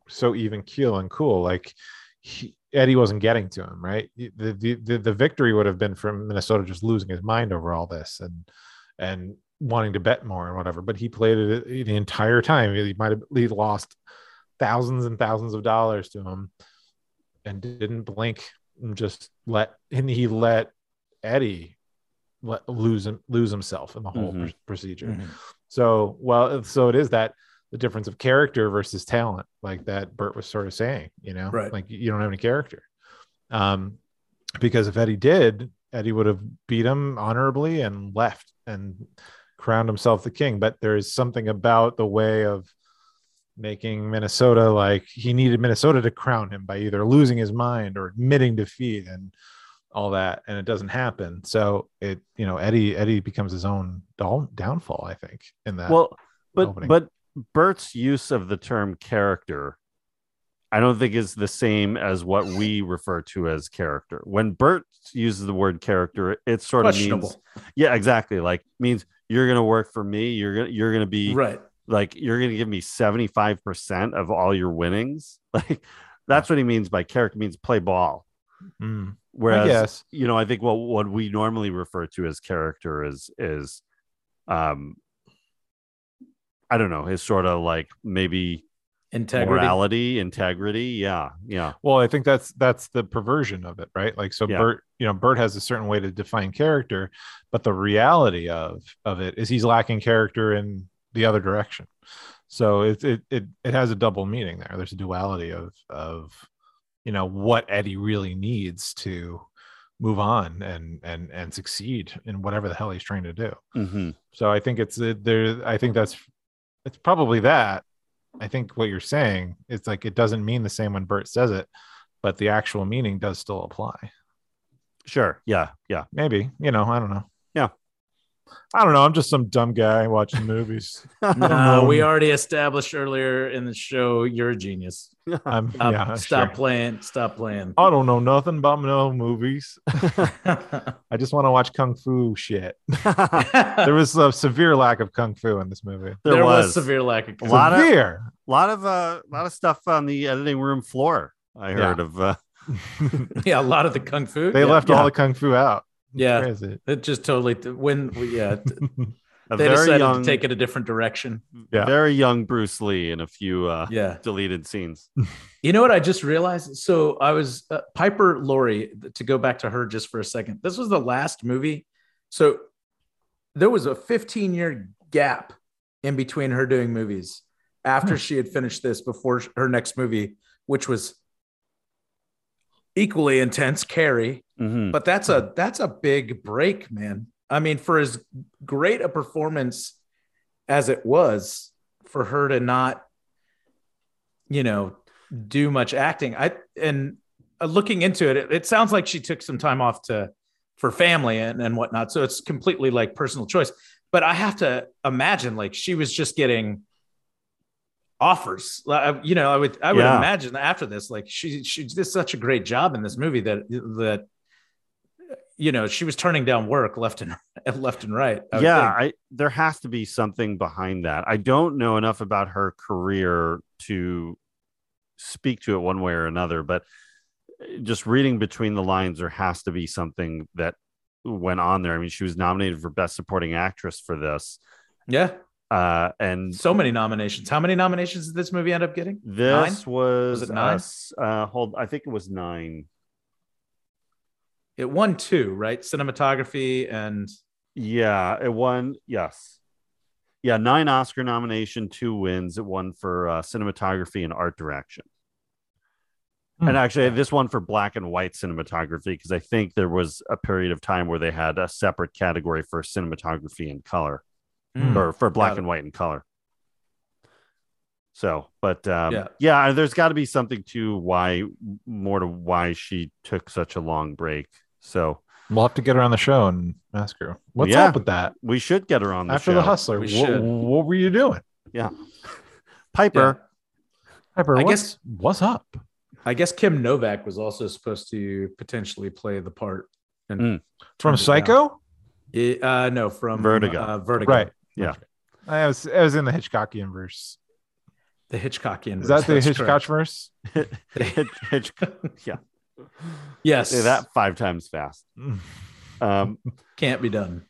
so even keel and cool. Like he, Eddie wasn't getting to him, right? The, the the the victory would have been from Minnesota just losing his mind over all this and and wanting to bet more and whatever. But he played it the entire time. He might have he lost thousands and thousands of dollars to him and didn't blink and just let and he let Eddie let lose him lose himself in the whole Mhm. pr- procedure. Mhm. So, well, so it is that the difference of character versus talent, like that Bert was sort of saying, you know, Right. like you don't have any character. Um, because if Eddie did, Eddie would have beat him honorably and left and crowned himself the king. But there is something about the way of making Minnesota like he needed Minnesota to crown him by either losing his mind or admitting defeat and all that, and it doesn't happen. So it, you know, Eddie Eddie becomes his own downfall, I think, in that. Well, but opening. but Bert's use of the term character, I don't think is the same as what we refer to as character. When Bert uses the word character, it sort of means yeah, exactly. Like means you're gonna work for me. You're gonna you're gonna be Right. like you're gonna give me 75% of all your winnings. [laughs] Like that's what he means by character means play ball. Mm, Whereas guess. you know, I think what what we normally refer to as character is is um I don't know, is sort of like maybe Integrity. morality, integrity. Yeah, yeah. well, I think that's that's the perversion of it, right? Like, so Yeah. Bert, you know, Bert has a certain way to define character, but the reality of of it is he's lacking character in the other direction. So it it it it has a double meaning there. There's a duality of of you know what Eddie really needs to move on and and and succeed in whatever the hell he's trying to do. hmm So I think it's there. I think that's it's probably that. I think what you're saying is like it doesn't mean the same when Bert says it, but the actual meaning does still apply. Sure. Yeah, yeah. Maybe you know I don't know. Yeah. I don't know. I'm just some dumb guy watching [laughs] movies. No, we already established earlier in the show you're a genius. I'm [laughs] Stop, yeah. stop sure. playing. Stop playing. I don't know nothing about no movies. [laughs] [laughs] I just want to watch kung fu shit. there was a severe lack of kung fu in this movie. there, there was. was severe lack of A lot of- severe. a lot of uh, a lot of stuff on the editing room floor. I Yeah. heard of. Uh, yeah, a lot of the kung fu. they yeah. left yeah. all the kung fu out. It's Yeah. crazy. It just totally when yeah a they very decided young, to take it a different direction. Yeah. very young Bruce Lee in a few uh, Yeah. deleted scenes. [laughs] You know what I just realized? So I was uh, Piper Laurie to go back to her just for a second. This was the last movie. So there was a 15 year gap in between her doing movies after she had finished this before her next movie, which was equally intense, Carrie. Mhm. But that's a that's a big break, man. I mean, for as great a performance as it was, for her to not, you know, do much acting. I and uh, looking into it, it, it sounds like she took some time off to for family and, and whatnot. So it's completely like personal choice. But I have to imagine like she was just getting offers. Like, You know, I would I would Yeah. imagine after this, like she she did such a great job in this movie that that you know she was turning down work left and [laughs] left and right. I yeah. I there has to be something behind that. I don't know enough about her career to speak to it one way or another, but just reading between the lines, there has to be something that went on there. I mean, she was nominated for Best Supporting Actress for this, yeah. uh, and So many nominations. How many nominations did this movie end up getting? this was, Was it nine? uh, uh, hold, I think it was nine. It won two, right? Cinematography and Yeah, it won. Yes. Yeah, nine Oscar nomination, two wins. It won for uh, cinematography and art direction. Hmm. And actually, this one for black and white cinematography because I think there was a period of time where they had a separate category for cinematography and color, Hmm. or for black and white and color. So, but um, Yeah. yeah. there's got to be something to why more to why she took such a long break. So, We'll have to get her on the show and ask her what's Yeah. up with that We should get her on the after show. the hustler. We What, what were you doing, Yeah, [laughs] Piper. Piper? I what's, guess- what's up? I guess Kim Novak was also supposed to potentially play the part. And Mm. From turned it down. Psycho? It- uh, no, from Vertigo. Uh, Vertigo. Right. Yeah. I was I was in the Hitchcockian verse. The Hitchcockian. Is that the Hitchcock correct. verse? [laughs] Hitch, Hitch, yeah. Yes. Say that five times fast. [laughs] Um, can't be done.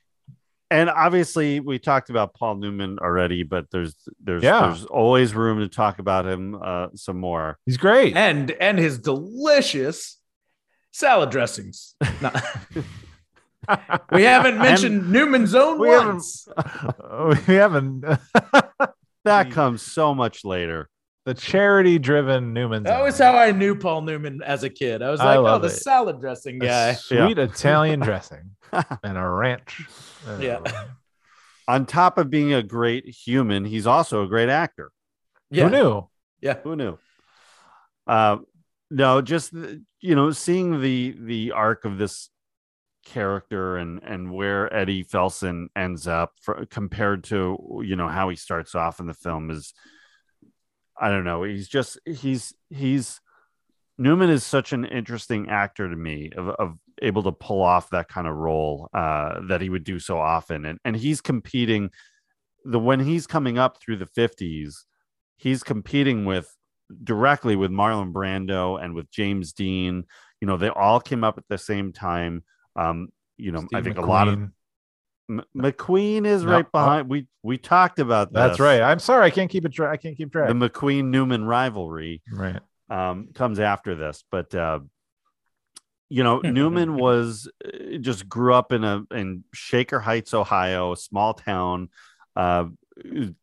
and obviously we talked about Paul Newman already, but there's there's Yeah. there's always room to talk about him uh, some more. He's great. And and his delicious salad dressings. No. [laughs] we haven't mentioned Newman's own We haven't- once. [laughs] we haven't That comes so much later. The charity driven Newman's. That was how I knew Paul Newman as a kid. I was I like, oh, the it. salad dressing A guy. sweet Italian dressing [laughs] and a ranch. Uh, [laughs] Yeah. [laughs] On top of being a great human, he's also a great actor. Yeah. Who knew? Yeah. Who knew? Uh, no, just you know, seeing the the arc of this character and and where Eddie Felson ends up for, compared to you know how he starts off in the film is, I don't know. He's just he's he's Newman is such an interesting actor to me of, of able to pull off that kind of role uh, that he would do so often, and and he's competing the when he's coming up through the fifties, he's competing with directly with Marlon Brando and with James Dean. You know, they all came up at the same time. Um, you know, I Steve think a lot of McQueen. M- McQueen is No, right behind. We we talked about that. That's right. I'm sorry, I can't keep it. Tra- I can't keep track. The McQueen Newman rivalry right. um, comes after this, but uh, you know, [laughs] Newman was uh, just grew up in a in Shaker Heights, Ohio, a small town. Uh,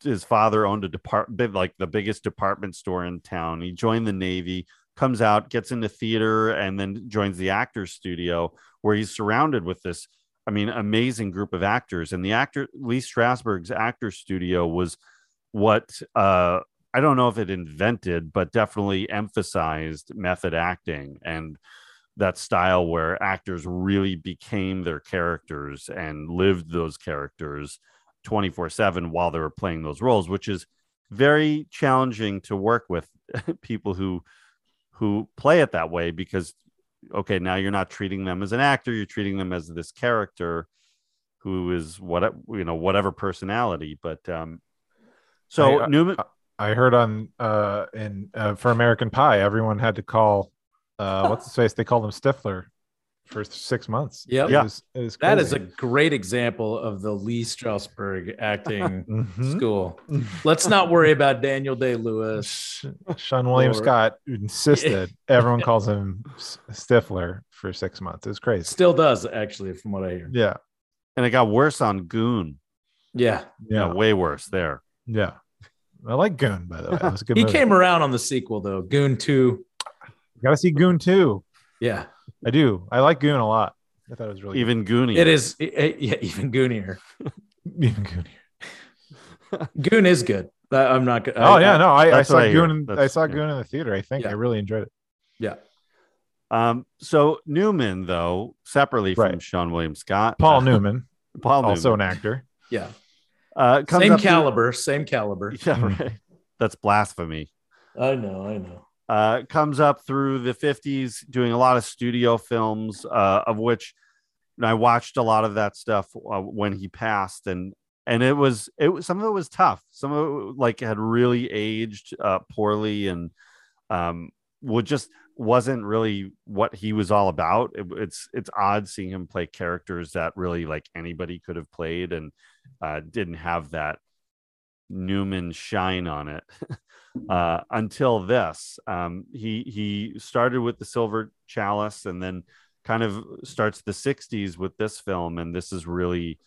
his father owned a department, like the biggest department store in town. He joined the Navy, comes out, gets into theater, and then joins the Actors Studio, where he's surrounded with this. I mean, amazing group of actors. And the actor Lee Strasberg's actor Studio was what uh, I don't know if it invented, but definitely emphasized method acting and that style where actors really became their characters and lived those characters 24 7 while they were playing those roles, which is very challenging to work with [laughs] people who who play it that way because okay now you're not treating them as an actor you're treating them as this character who is what you know whatever personality but um so I- I- newman I heard on uh in uh, for American Pie, everyone had to call uh what's the face? They called him Stifler for six months. Yep. It Yeah. was- it was That is a great example of the Lee Strasberg acting [laughs] Mhm. school. [laughs] Let's not worry about Daniel Day Lewis. Sean William Or- Scott insisted [laughs] everyone calls him S- Stifler for six months. It was crazy. Still does, actually, from what I hear. Yeah. and it got worse on goon Yeah. yeah Yeah. way worse there Yeah. I like Goon, by the way. It was a good He movie. came around on the sequel, though. Goon 2. Gotta see Goon 2. Yeah. I do. I like Goon a lot. I thought it was really even goony It is, it- it- yeah, even Goonier. [laughs] even goonier. [laughs] Goon is good. I- I'm not good. Oh yeah, no, I, I saw I. Goon. In, I saw yeah. Goon in the theater. I think Yeah. I really enjoyed it. Yeah. um so newman though separately from Right. sean william scott Paul uh, [laughs] Newman, paul also newman an actor. Yeah. uh comes Same up through- caliber. Same caliber. yeah right that's blasphemy I know. I know. Uh, comes up through the 50s doing a lot of studio films uh, of which i watched a lot of that stuff uh, when he passed. And and it was it was some of it was tough. Some of it like had really aged uh, poorly and um would just wasn't really what he was all about. It- it's it's odd seeing him play characters that really like anybody could have played and uh didn't have that newman shine on it [laughs] uh, until this. Um, he he started with the Silver Chalice and then kind of starts the '60s with this film, and this is really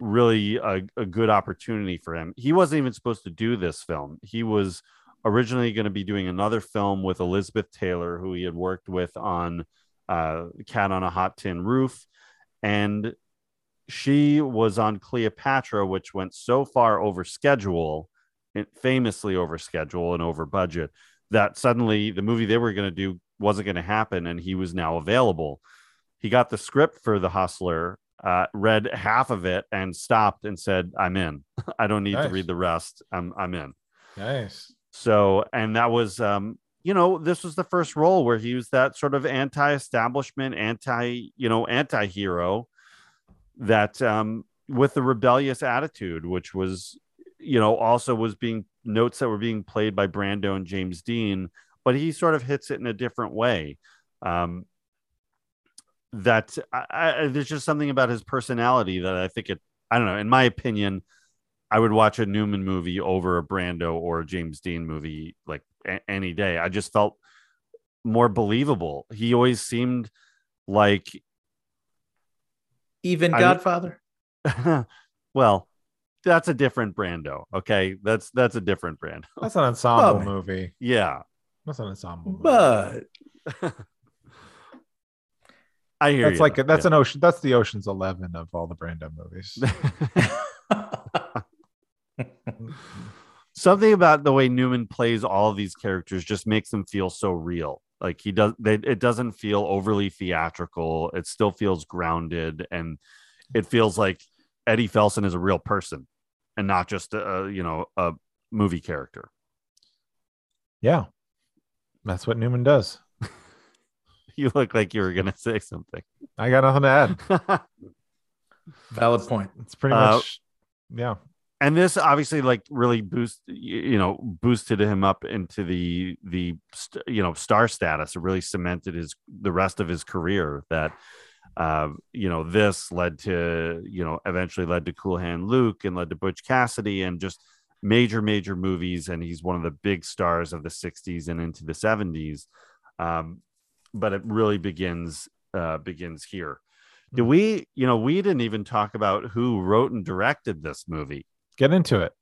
really a, a good opportunity for him. He wasn't even supposed to do this film. He was originally going to be doing another film with Elizabeth Taylor, who he had worked with on uh, Cat on a Hot Tin Roof, and she was on Cleopatra, which went so far over schedule famously over schedule and over budget that suddenly the movie they were going to do wasn't going to happen and he was now available he got the script for The Hustler, uh, read half of it, and stopped and said, "I'm in. [laughs] I don't need Nice. to read the rest. I'm I'm in." Nice. So, and that was, um, you know, this was the first role where he was that sort of anti-establishment, anti, you know, anti-hero that um, with the rebellious attitude, which was, you know, also was being notes that were being played by Brando and James Dean, but he sort of hits it in a different way. Um, that I, I, there's just something about his personality that I think it, I don't know, in my opinion, I would watch a Newman movie over a Brando or a James Dean movie like a- any day. I just felt more believable. He always seemed like, Even I- Godfather. [laughs] well, that's a different Brando. Okay, that's that's a different Brando. [laughs] That's an ensemble man. movie. Yeah, That's an ensemble movie. But [laughs] I hear that's you, like though. that's Yeah. an ocean. That's the Ocean's Eleven of all the Brando movies. something about the way Newman plays all of these characters just makes them feel so real. Like he does, they, it doesn't feel overly theatrical. It still feels grounded, and it feels like Eddie Felson is a real person and not just a you know a movie character. yeah, that's what Newman does. [laughs] You look like you were gonna say something. I got nothing to add. [laughs] valid point. It's pretty Uh, much yeah. And this obviously like really boost you know boosted him up into the the you know star status. It really cemented his the rest of his career that uh you know this led to you know eventually led to cool hand luke and led to butch cassidy and just major major movies. And he's one of the big stars of the 60s and into the 70s um but it really begins uh begins here. Do we you know we didn't even talk about who wrote and directed this movie Get into it.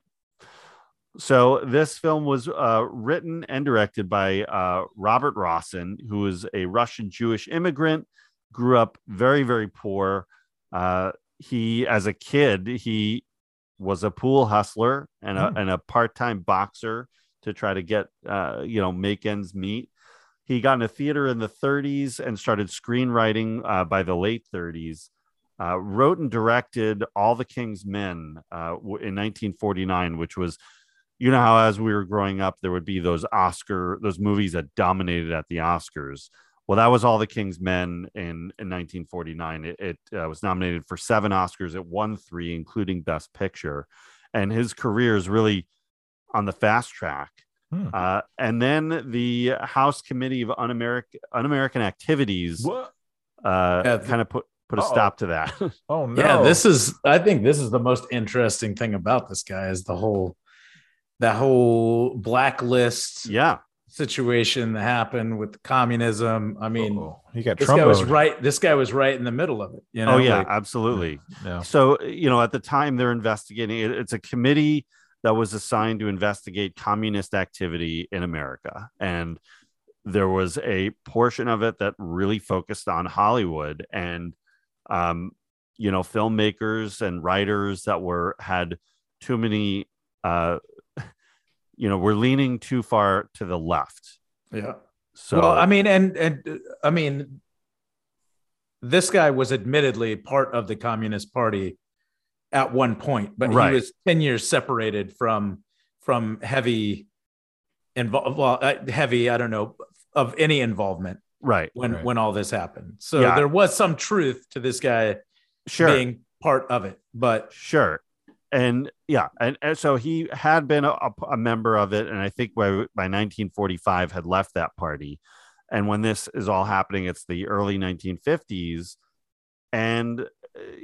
so this film was uh, written and directed by uh, Robert Rossen, who is a Russian Jewish immigrant, grew up very very poor. Uh, he, as a kid, he was a pool hustler and a, Hmm. and a part time boxer to try to get uh, you know make ends meet. He got into theater in the 30s and started screenwriting uh, by the late 30s uh, wrote and directed All the King's Men uh, w- in 1949, which was, you know, how as we were growing up, there would be those Oscar, those movies that dominated at the Oscars. Well, that was All the King's Men in, in 1949. It, it uh, was nominated for seven Oscars. It won three, including Best Picture. And his career is really on the fast track. Hmm. Uh, and then the House Committee of Un-American, Un-American Activities uh, Yeah, the- kind of put put a Uh-oh. stop to that. [laughs] Oh no! Yeah, this is I think this is the most interesting thing about this guy is the whole that whole blacklist yeah, situation that happened with communism. I mean, Uh-oh. he got this Trump. guy was right. This guy was right in the middle of it. You know, oh yeah, like, absolutely. Yeah. So you know, at the time they're investigating it. It's a committee that was assigned to investigate communist activity in America, and there was a portion of it that really focused on Hollywood and, um, you know, filmmakers and writers that were had too many, uh, [laughs] you know, were leaning too far to the left. yeah. So well, I mean, and and I mean, this guy was admittedly part of the Communist Party at one point, but Right. he was ten years separated from from heavy involved. Well, uh, heavy. I don't know of any involvement right, when Right. when all this happened. So Yeah. there was some truth to this guy sure. being part of it, but Sure. And yeah, and, and so he had been a, a- member of it, and I think by by 1945 had left that party. And when this is all happening, it's the early 1950s, and uh,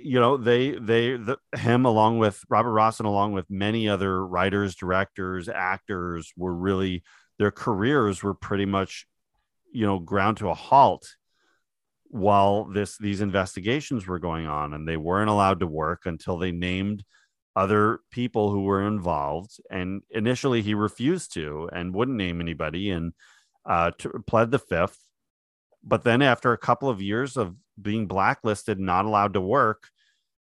you know they they the, him along with Robert Rossen, along with many other writers, directors, actors, were really their careers were pretty much you know ground to a halt while this these investigations were going on and they weren't allowed to work until they named other people who were involved. And initially he refused to and wouldn't name anybody and uh to, pled the fifth. But then after a couple of years of being blacklisted not allowed to work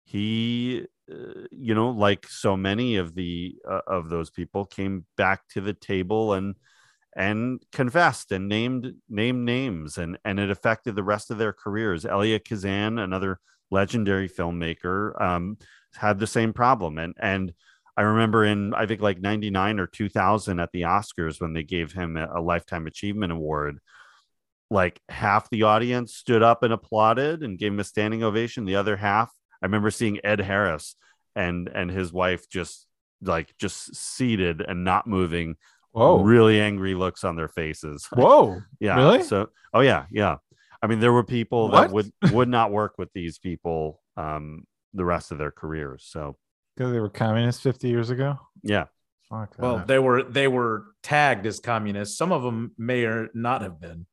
he uh, you know like so many of the uh, of those people came back to the table and and confessed and named named names and and it affected the rest of their careers. Elia Kazan, another legendary filmmaker, um, had the same problem. And and I remember in I think like 99 or 2000 at the Oscars when they gave him a, a lifetime achievement award like half the audience stood up and applauded and gave him a standing ovation. The other half I remember seeing Ed Harris and and his wife just like just seated and not moving Whoa. really angry looks on their faces [laughs] Whoa. yeah Really? so oh yeah yeah I mean there were people What? that would would not work with these people um the rest of their careers so Because they were communists 50 years ago. yeah Fuck Well, that. they were they were tagged as communists. Some of them may or not have been.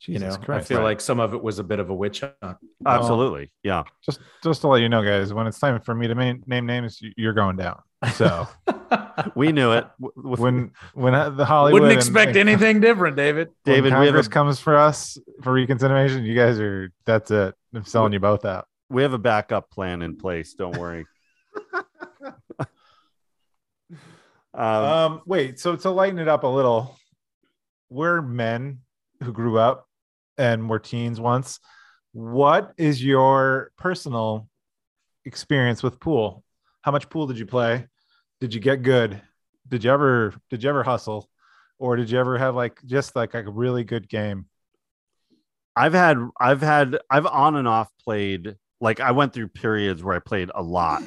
Jesus you know, Christ. I feel Right. like some of it was a bit of a witch hunt. absolutely yeah just just to let you know, guys, when it's time for me to ma- name names, you're going down. So [laughs] we knew it with- when when the Hollywood Wouldn't expect and anything different, David. when David, we Congress a- comes for us for reconsideration, you guys are that's it. I'm selling you both out. we have a backup plan in place don't worry [laughs] um, Um, wait, so to lighten it up a little, we're men who grew up and were teens once. What is your personal experience with pool? How much pool did you play? Did you get good? Did you ever did you ever hustle? Or did you ever have like just like a really good game? I've had I've had I've on and off played like I went through periods where I played a lot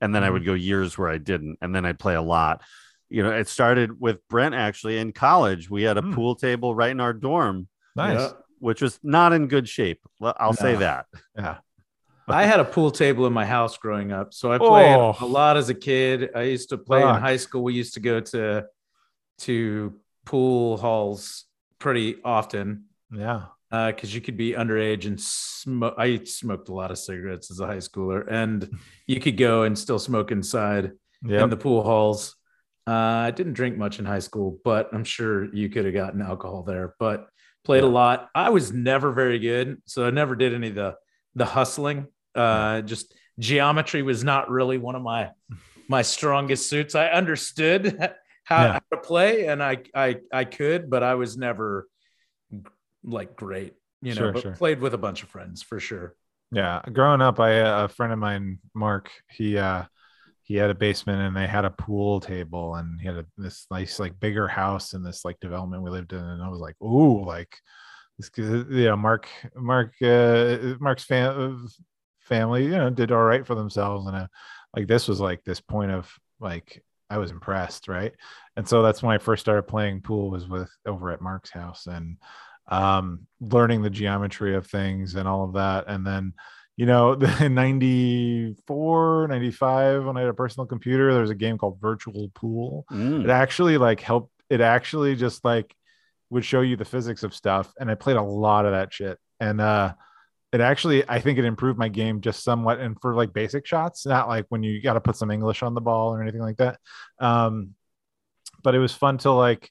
and then I would go years where I didn't and then I'd play a lot. You know, it started with Brent actually in college. We had a Hmm. pool table right in our dorm, Nice. Yeah. Which was not in good shape. I'll say that. Yeah. [laughs] I had a pool table in my house growing up, so I played Oh. a lot as a kid. I used to play Fuck. in high school. We used to go to to pool halls pretty often Yeah. because you could be underage and smoke. I smoked a lot of cigarettes as a high schooler, and you could go and still smoke inside in the pool halls. Uh, I didn't drink much in high school, but I'm sure you could have gotten alcohol there. But played a lot. I was never very good, so I never did any of the the hustling. Uh, just geometry was not really one of my my strongest suits. I understood [laughs] how, Yeah. how to play, and I I I could, but I was never like great. You know, Sure, but sure. played with a bunch of friends for sure. Yeah, growing up, I a friend of mine, Mark, he uh he had a basement and they had a pool table and he had a, this nice like bigger house in this like development we lived in. And I was like, ooh, like this, you know, Mark, Mark, uh, Mark's fam- family, you know, did all right for themselves. And uh, like this was like this point of like I was impressed, right? And so that's when I first started playing pool was with over at Mark's house and um learning the geometry of things and all of that. And then you know [laughs] the 94 95 when i had a personal computer there was a game called virtual pool. Mm. it actually like helped it actually just like would show you the physics of stuff and i played a lot of that shit. And uh it actually i think it improved my game just somewhat and for like basic shots not like when you got to put some english on the ball or anything like that. Um but it was fun to like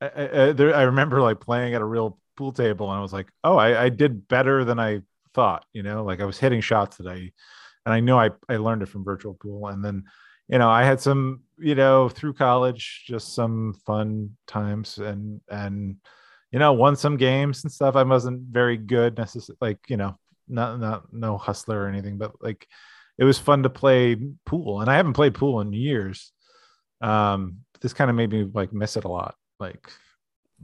I, I, there, I remember like playing at a real pool table and I was like, oh, I, I did better than I thought, you know, like I was hitting shots that I, and I know I, I learned it from virtual pool. And then, you know, I had some, you know, through college, just some fun times and, and, you know, won some games and stuff. I wasn't very good necessarily, like, you know, not, not, no hustler or anything, but like, it was fun to play pool and I haven't played pool in years. Um, this kind of made me like miss it a lot. Like,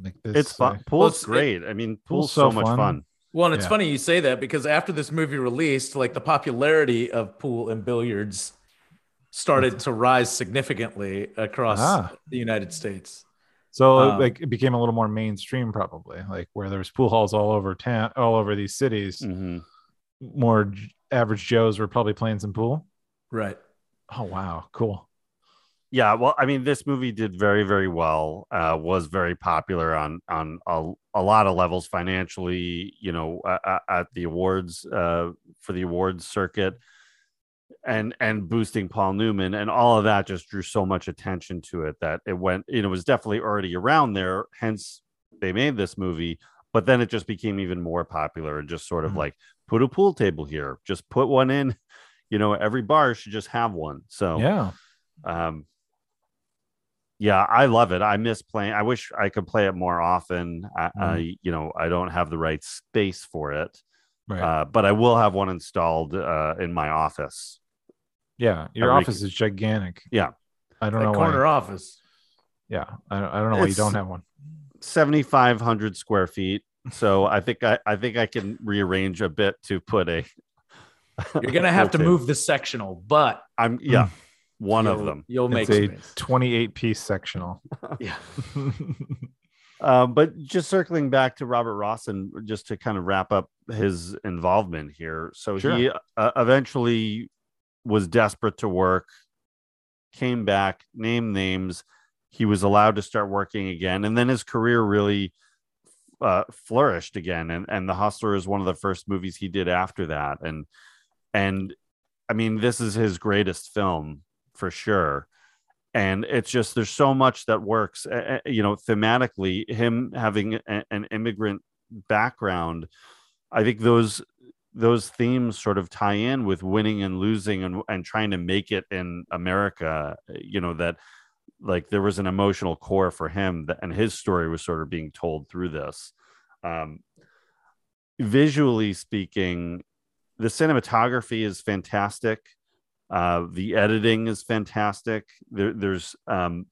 like this, It's fun. uh, Pool's it's- great. I mean, Pool's pool's so, so much fun. fun. Well, and it's Yeah. funny you say that because after this movie released, like the popularity of pool and billiards started to rise significantly across Ah. the United States. So Um, like it became a little more mainstream, probably like where there's pool halls all over town, all over these cities. Mhm. More average Joes were probably playing some pool. Right. Oh wow, cool. Yeah, well, I mean, this movie did very, very well. Uh, was very popular on on a, a lot of levels financially. You know, uh, at the awards uh, for the awards circuit, and and boosting Paul Newman and all of that just drew so much attention to it that it went. You know, it was definitely already around there. Hence, they made this movie. But then it just became even more popular and just sort of Mhm. like put a pool table here, just put one in. [laughs] You know, every bar should just have one. So Yeah, um yeah, I love it. I miss playing. I wish I could play it more often. I, Mm-hmm. I you know, I don't have the right space for it, Right. uh, but I will have one installed uh, in my office. yeah. Your every- office is gigantic. Yeah. I don't That know corner why. office. Yeah. I don't, I don't know why you don't have one. 7,500 square feet. So I think I, I think I can rearrange a bit to put a. You're gonna have to [laughs] move the sectional, but I'm yeah, one of you'll- them. You'll make It's a 28 piece sectional. [laughs] Yeah. [laughs] Um, but just circling back to Robert Rossen, just to kind of wrap up his involvement here. So Sure. he uh, eventually was desperate to work, came back, named names. He was allowed to start working again, and then his career really uh, flourished again. And and The Hustler is one of the first movies he did after that. And and I mean, this is his greatest film for sure. And it's just there's so much that works uh, uh, you know thematically him having a, an immigrant background i think those those themes sort of tie in with winning and losing and, and trying to make it in america you know that like there was an emotional core for him that, and his story was sort of being told through this. Um visually speaking the cinematography is fantastic uh, the editing is fantastic. There, there's um,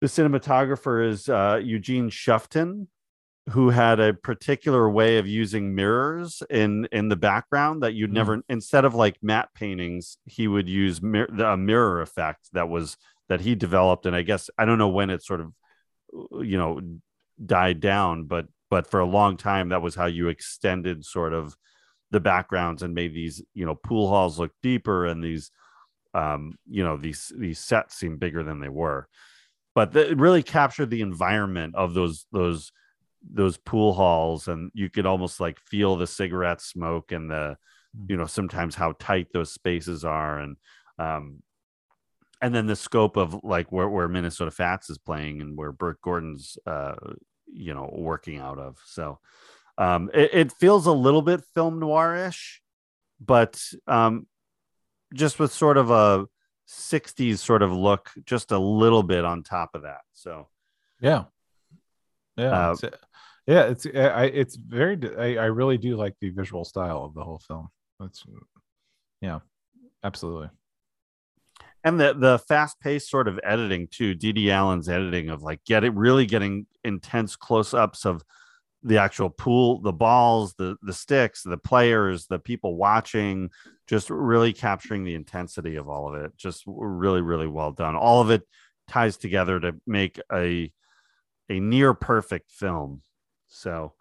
the cinematographer is uh, Eugene Shuftan, who had a particular way of using mirrors in in the background that you'd never instead of like matte paintings, he would use mir- the, a mirror effect that was that he developed, and I guess I don't know when it sort of you know died down, but but for a long time that was how you extended sort of the backgrounds and made these you know pool halls look deeper and these um you know these these sets seem bigger than they were. But the, it really captured the environment of those those those pool halls. And you could almost like feel the cigarette smoke and the you know sometimes how tight those spaces are. And um and then the scope of like where, where minnesota fats is playing and where bert gordon's uh you know working out of. So um, it, it feels a little bit film noirish, but um, just with sort of a 60s sort of look, just a little bit on top of that. So, Yeah. Yeah. Uh, it's, yeah. It's, I, it's very, I really do like the visual style of the whole film. That's, yeah, absolutely. and the the fast paced sort of editing too, Dede Allen's editing of like get it really getting intense close ups of the actual pool, the balls, the the sticks, the players, the people watching, just really capturing the intensity of all of it. Just really, really well done. All of it ties together to make a a near perfect film. So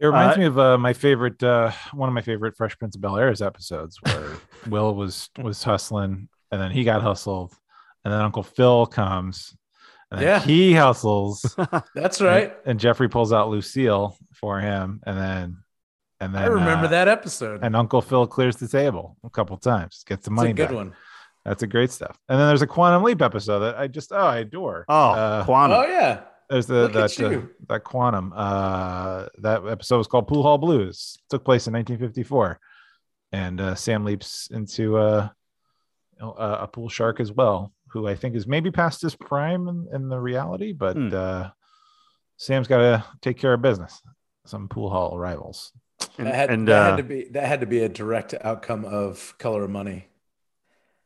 It reminds Uh, me of uh, my favorite, uh, one of my favorite Fresh Prince of Bel Air's episodes where [laughs] Will was was hustling, and then he got hustled, and then Uncle Phil comes, and then Yeah. he hustles, [laughs] That's right. And, Jeffrey pulls out Lucille for him, and then, and then I remember uh, that episode. And Uncle Phil clears the table a couple times, gets the It's money a good back. one. That's a great stuff. And then there's a Quantum Leap episode that I just oh I adore. oh Uh, Quantum. Oh yeah. There's the Look that uh, that quantum. Uh, that episode was called Pool Hall Blues. took place in 1954, and uh, Sam leaps into uh, a, a pool shark as well, who I think is maybe past his prime in, in the reality, but Hmm. uh, Sam's got to take care of business. Some pool hall rivals. and that had, and, that uh, had to be that had to be a direct outcome of Color of Money.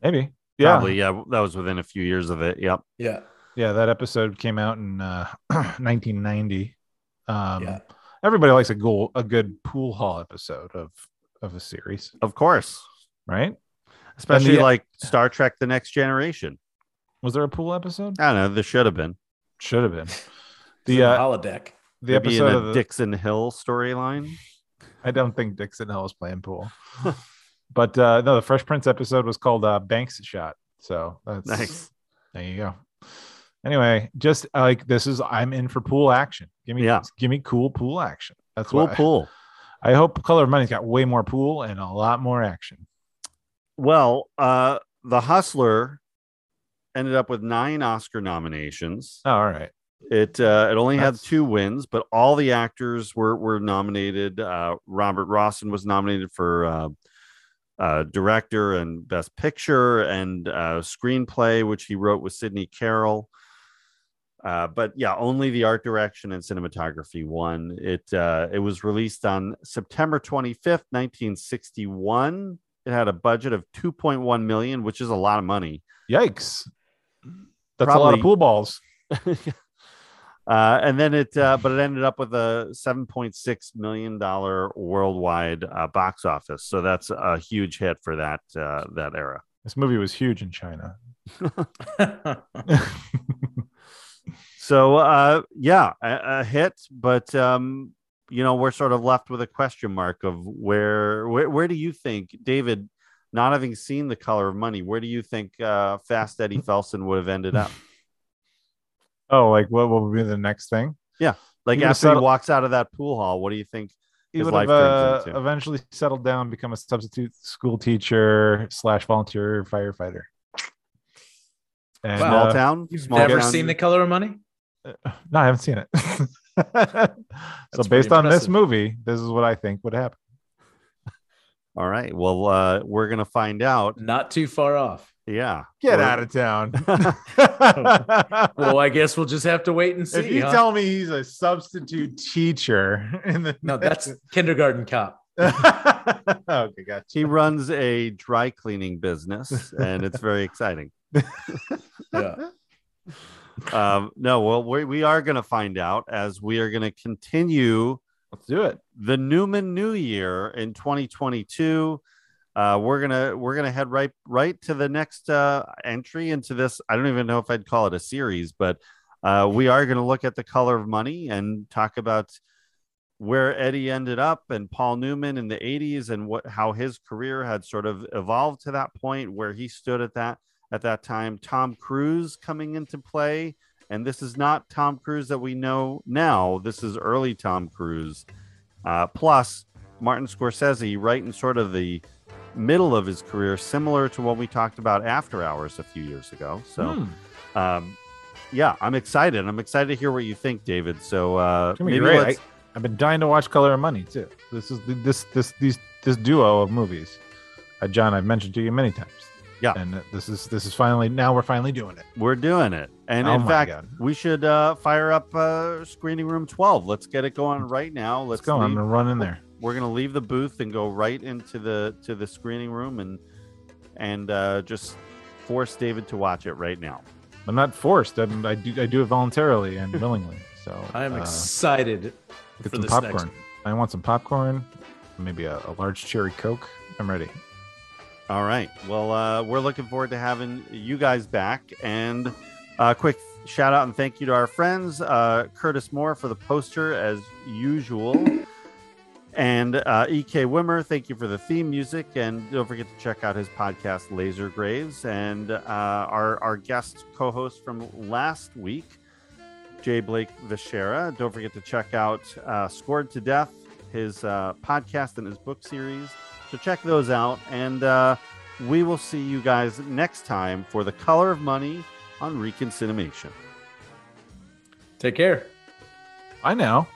Maybe. Yeah. probably yeah, that was within a few years of it. Yep. Yeah. Yeah. That episode came out in uh, [clears throat] 1990. Um, Yeah. Everybody likes a goal, a good pool hall episode of of a series, Of course. right? Especially the- like Star Trek The Next Generation. Was there a pool episode? I don't know. There should have been. Should have been. The The uh, holodeck. the Maybe in episode a of the, Dixon Hill storyline. I don't think Dixon Hill is playing pool, but uh, no, the Fresh Prince episode was called uh, Banks Shot. So that's Nice. There you go. Anyway, just uh, like this is, I'm in for pool action. Give me, Yeah. give me cool pool action. That's Cool what I- pool. I hope Color of Money's got way more pool and a lot more action. Well, uh, The Hustler ended up with nine Oscar nominations. Oh, all right. It uh, it only That's- had two wins, but all the actors were were nominated. Uh, Robert Rossen was nominated for uh, uh, director and best picture and uh, screenplay, which he wrote with Sidney Carroll. Uh, but yeah, only the art direction and cinematography won. It uh, it was released on September 25th, 1961. It had a budget of 2.1 million, which is a lot of money. Yikes! That's a lot of pool balls. [laughs] Uh, and then it, uh, but it ended up with a 7.6 million dollar worldwide uh, box office. So that's a huge hit for that uh, that era. This movie was huge in China. [laughs] [laughs] So uh, yeah, a, a hit, but um, you know we're sort of left with a question mark of where where where do you think David, not having seen the Color of Money, where do you think uh, Fast Eddie [laughs] Felson would have ended up? oh, like what, what would be the next thing? Yeah, like He would've after he walks out of that pool hall, what do you think? He His would life have uh, eventually settled down, become a substitute school teacher slash volunteer firefighter. And, Small uh, town. You've small never town- seen The Color of Money? No, I haven't seen it. [laughs] so based pretty on this movie, this is what I think would happen. All right. Well, uh, we're gonna find out. Not too far off. Yeah. Get We're- out of town. [laughs] [laughs] Well, I guess we'll just have to wait and see. if you huh? tell me he's a substitute teacher in the no, [laughs] that's kindergarten cop. okay, gotcha. He runs a dry cleaning business, and it's very exciting. Yeah. Um, no, well, we, we are going to find out as we are going to continue Let's do it. the Newman New Year in 2022. Uh, we're gonna we're gonna head right right to the next uh, entry into this. I don't even know if I'd call it a series, but uh, we are to look at the color of money and talk about where Eddie ended up and Paul Newman in the 80s and what how his career had sort of evolved to that point where he stood at that at that time. Tom Cruise coming into play, and this is not Tom Cruise that we know now. This is early Tom Cruise. Uh, plus, Martin Scorsese, right in sort of the middle of his career, similar to what we talked about After Hours a few years ago. So, Hmm. um, yeah, I'm excited. I'm excited to hear what you think, David. So, uh, It's gonna be maybe great. let's- I, I've been dying to watch Color of Money too. This is the- this this these this duo of movies. Uh, John, I've mentioned to you many times. Yeah. and this is this is finally now we're finally doing it. we're doing it. And Oh in fact, God. we should uh, fire up uh, screening room 12. Let's get it going right now. Let's, Let's go. I'm gonna run in there. we're gonna leave the booth and go right into the to the screening room and and uh, just force David to watch it right now. I'm not forced. I'm, I do I do it voluntarily and [laughs] willingly. So I am uh, excited get for some this popcorn. next. I want some popcorn, maybe a, a large cherry coke. I'm ready. All right. Well, uh, we're looking forward to having you guys back. And a quick shout out and thank you to our friends, uh, Curtis Moore for the poster as usual. And uh, EK Wimmer, thank you for the theme music. And don't forget to check out his podcast, Laser Graves. And uh, our, our guest co host from last week, J. Blake Fichera. Don't forget to check out uh, Scored to Death, his uh, podcast and his book series. So check those out. And uh, we will see you guys next time for The Color of Money on Reconcinimation. Take care. Bye know.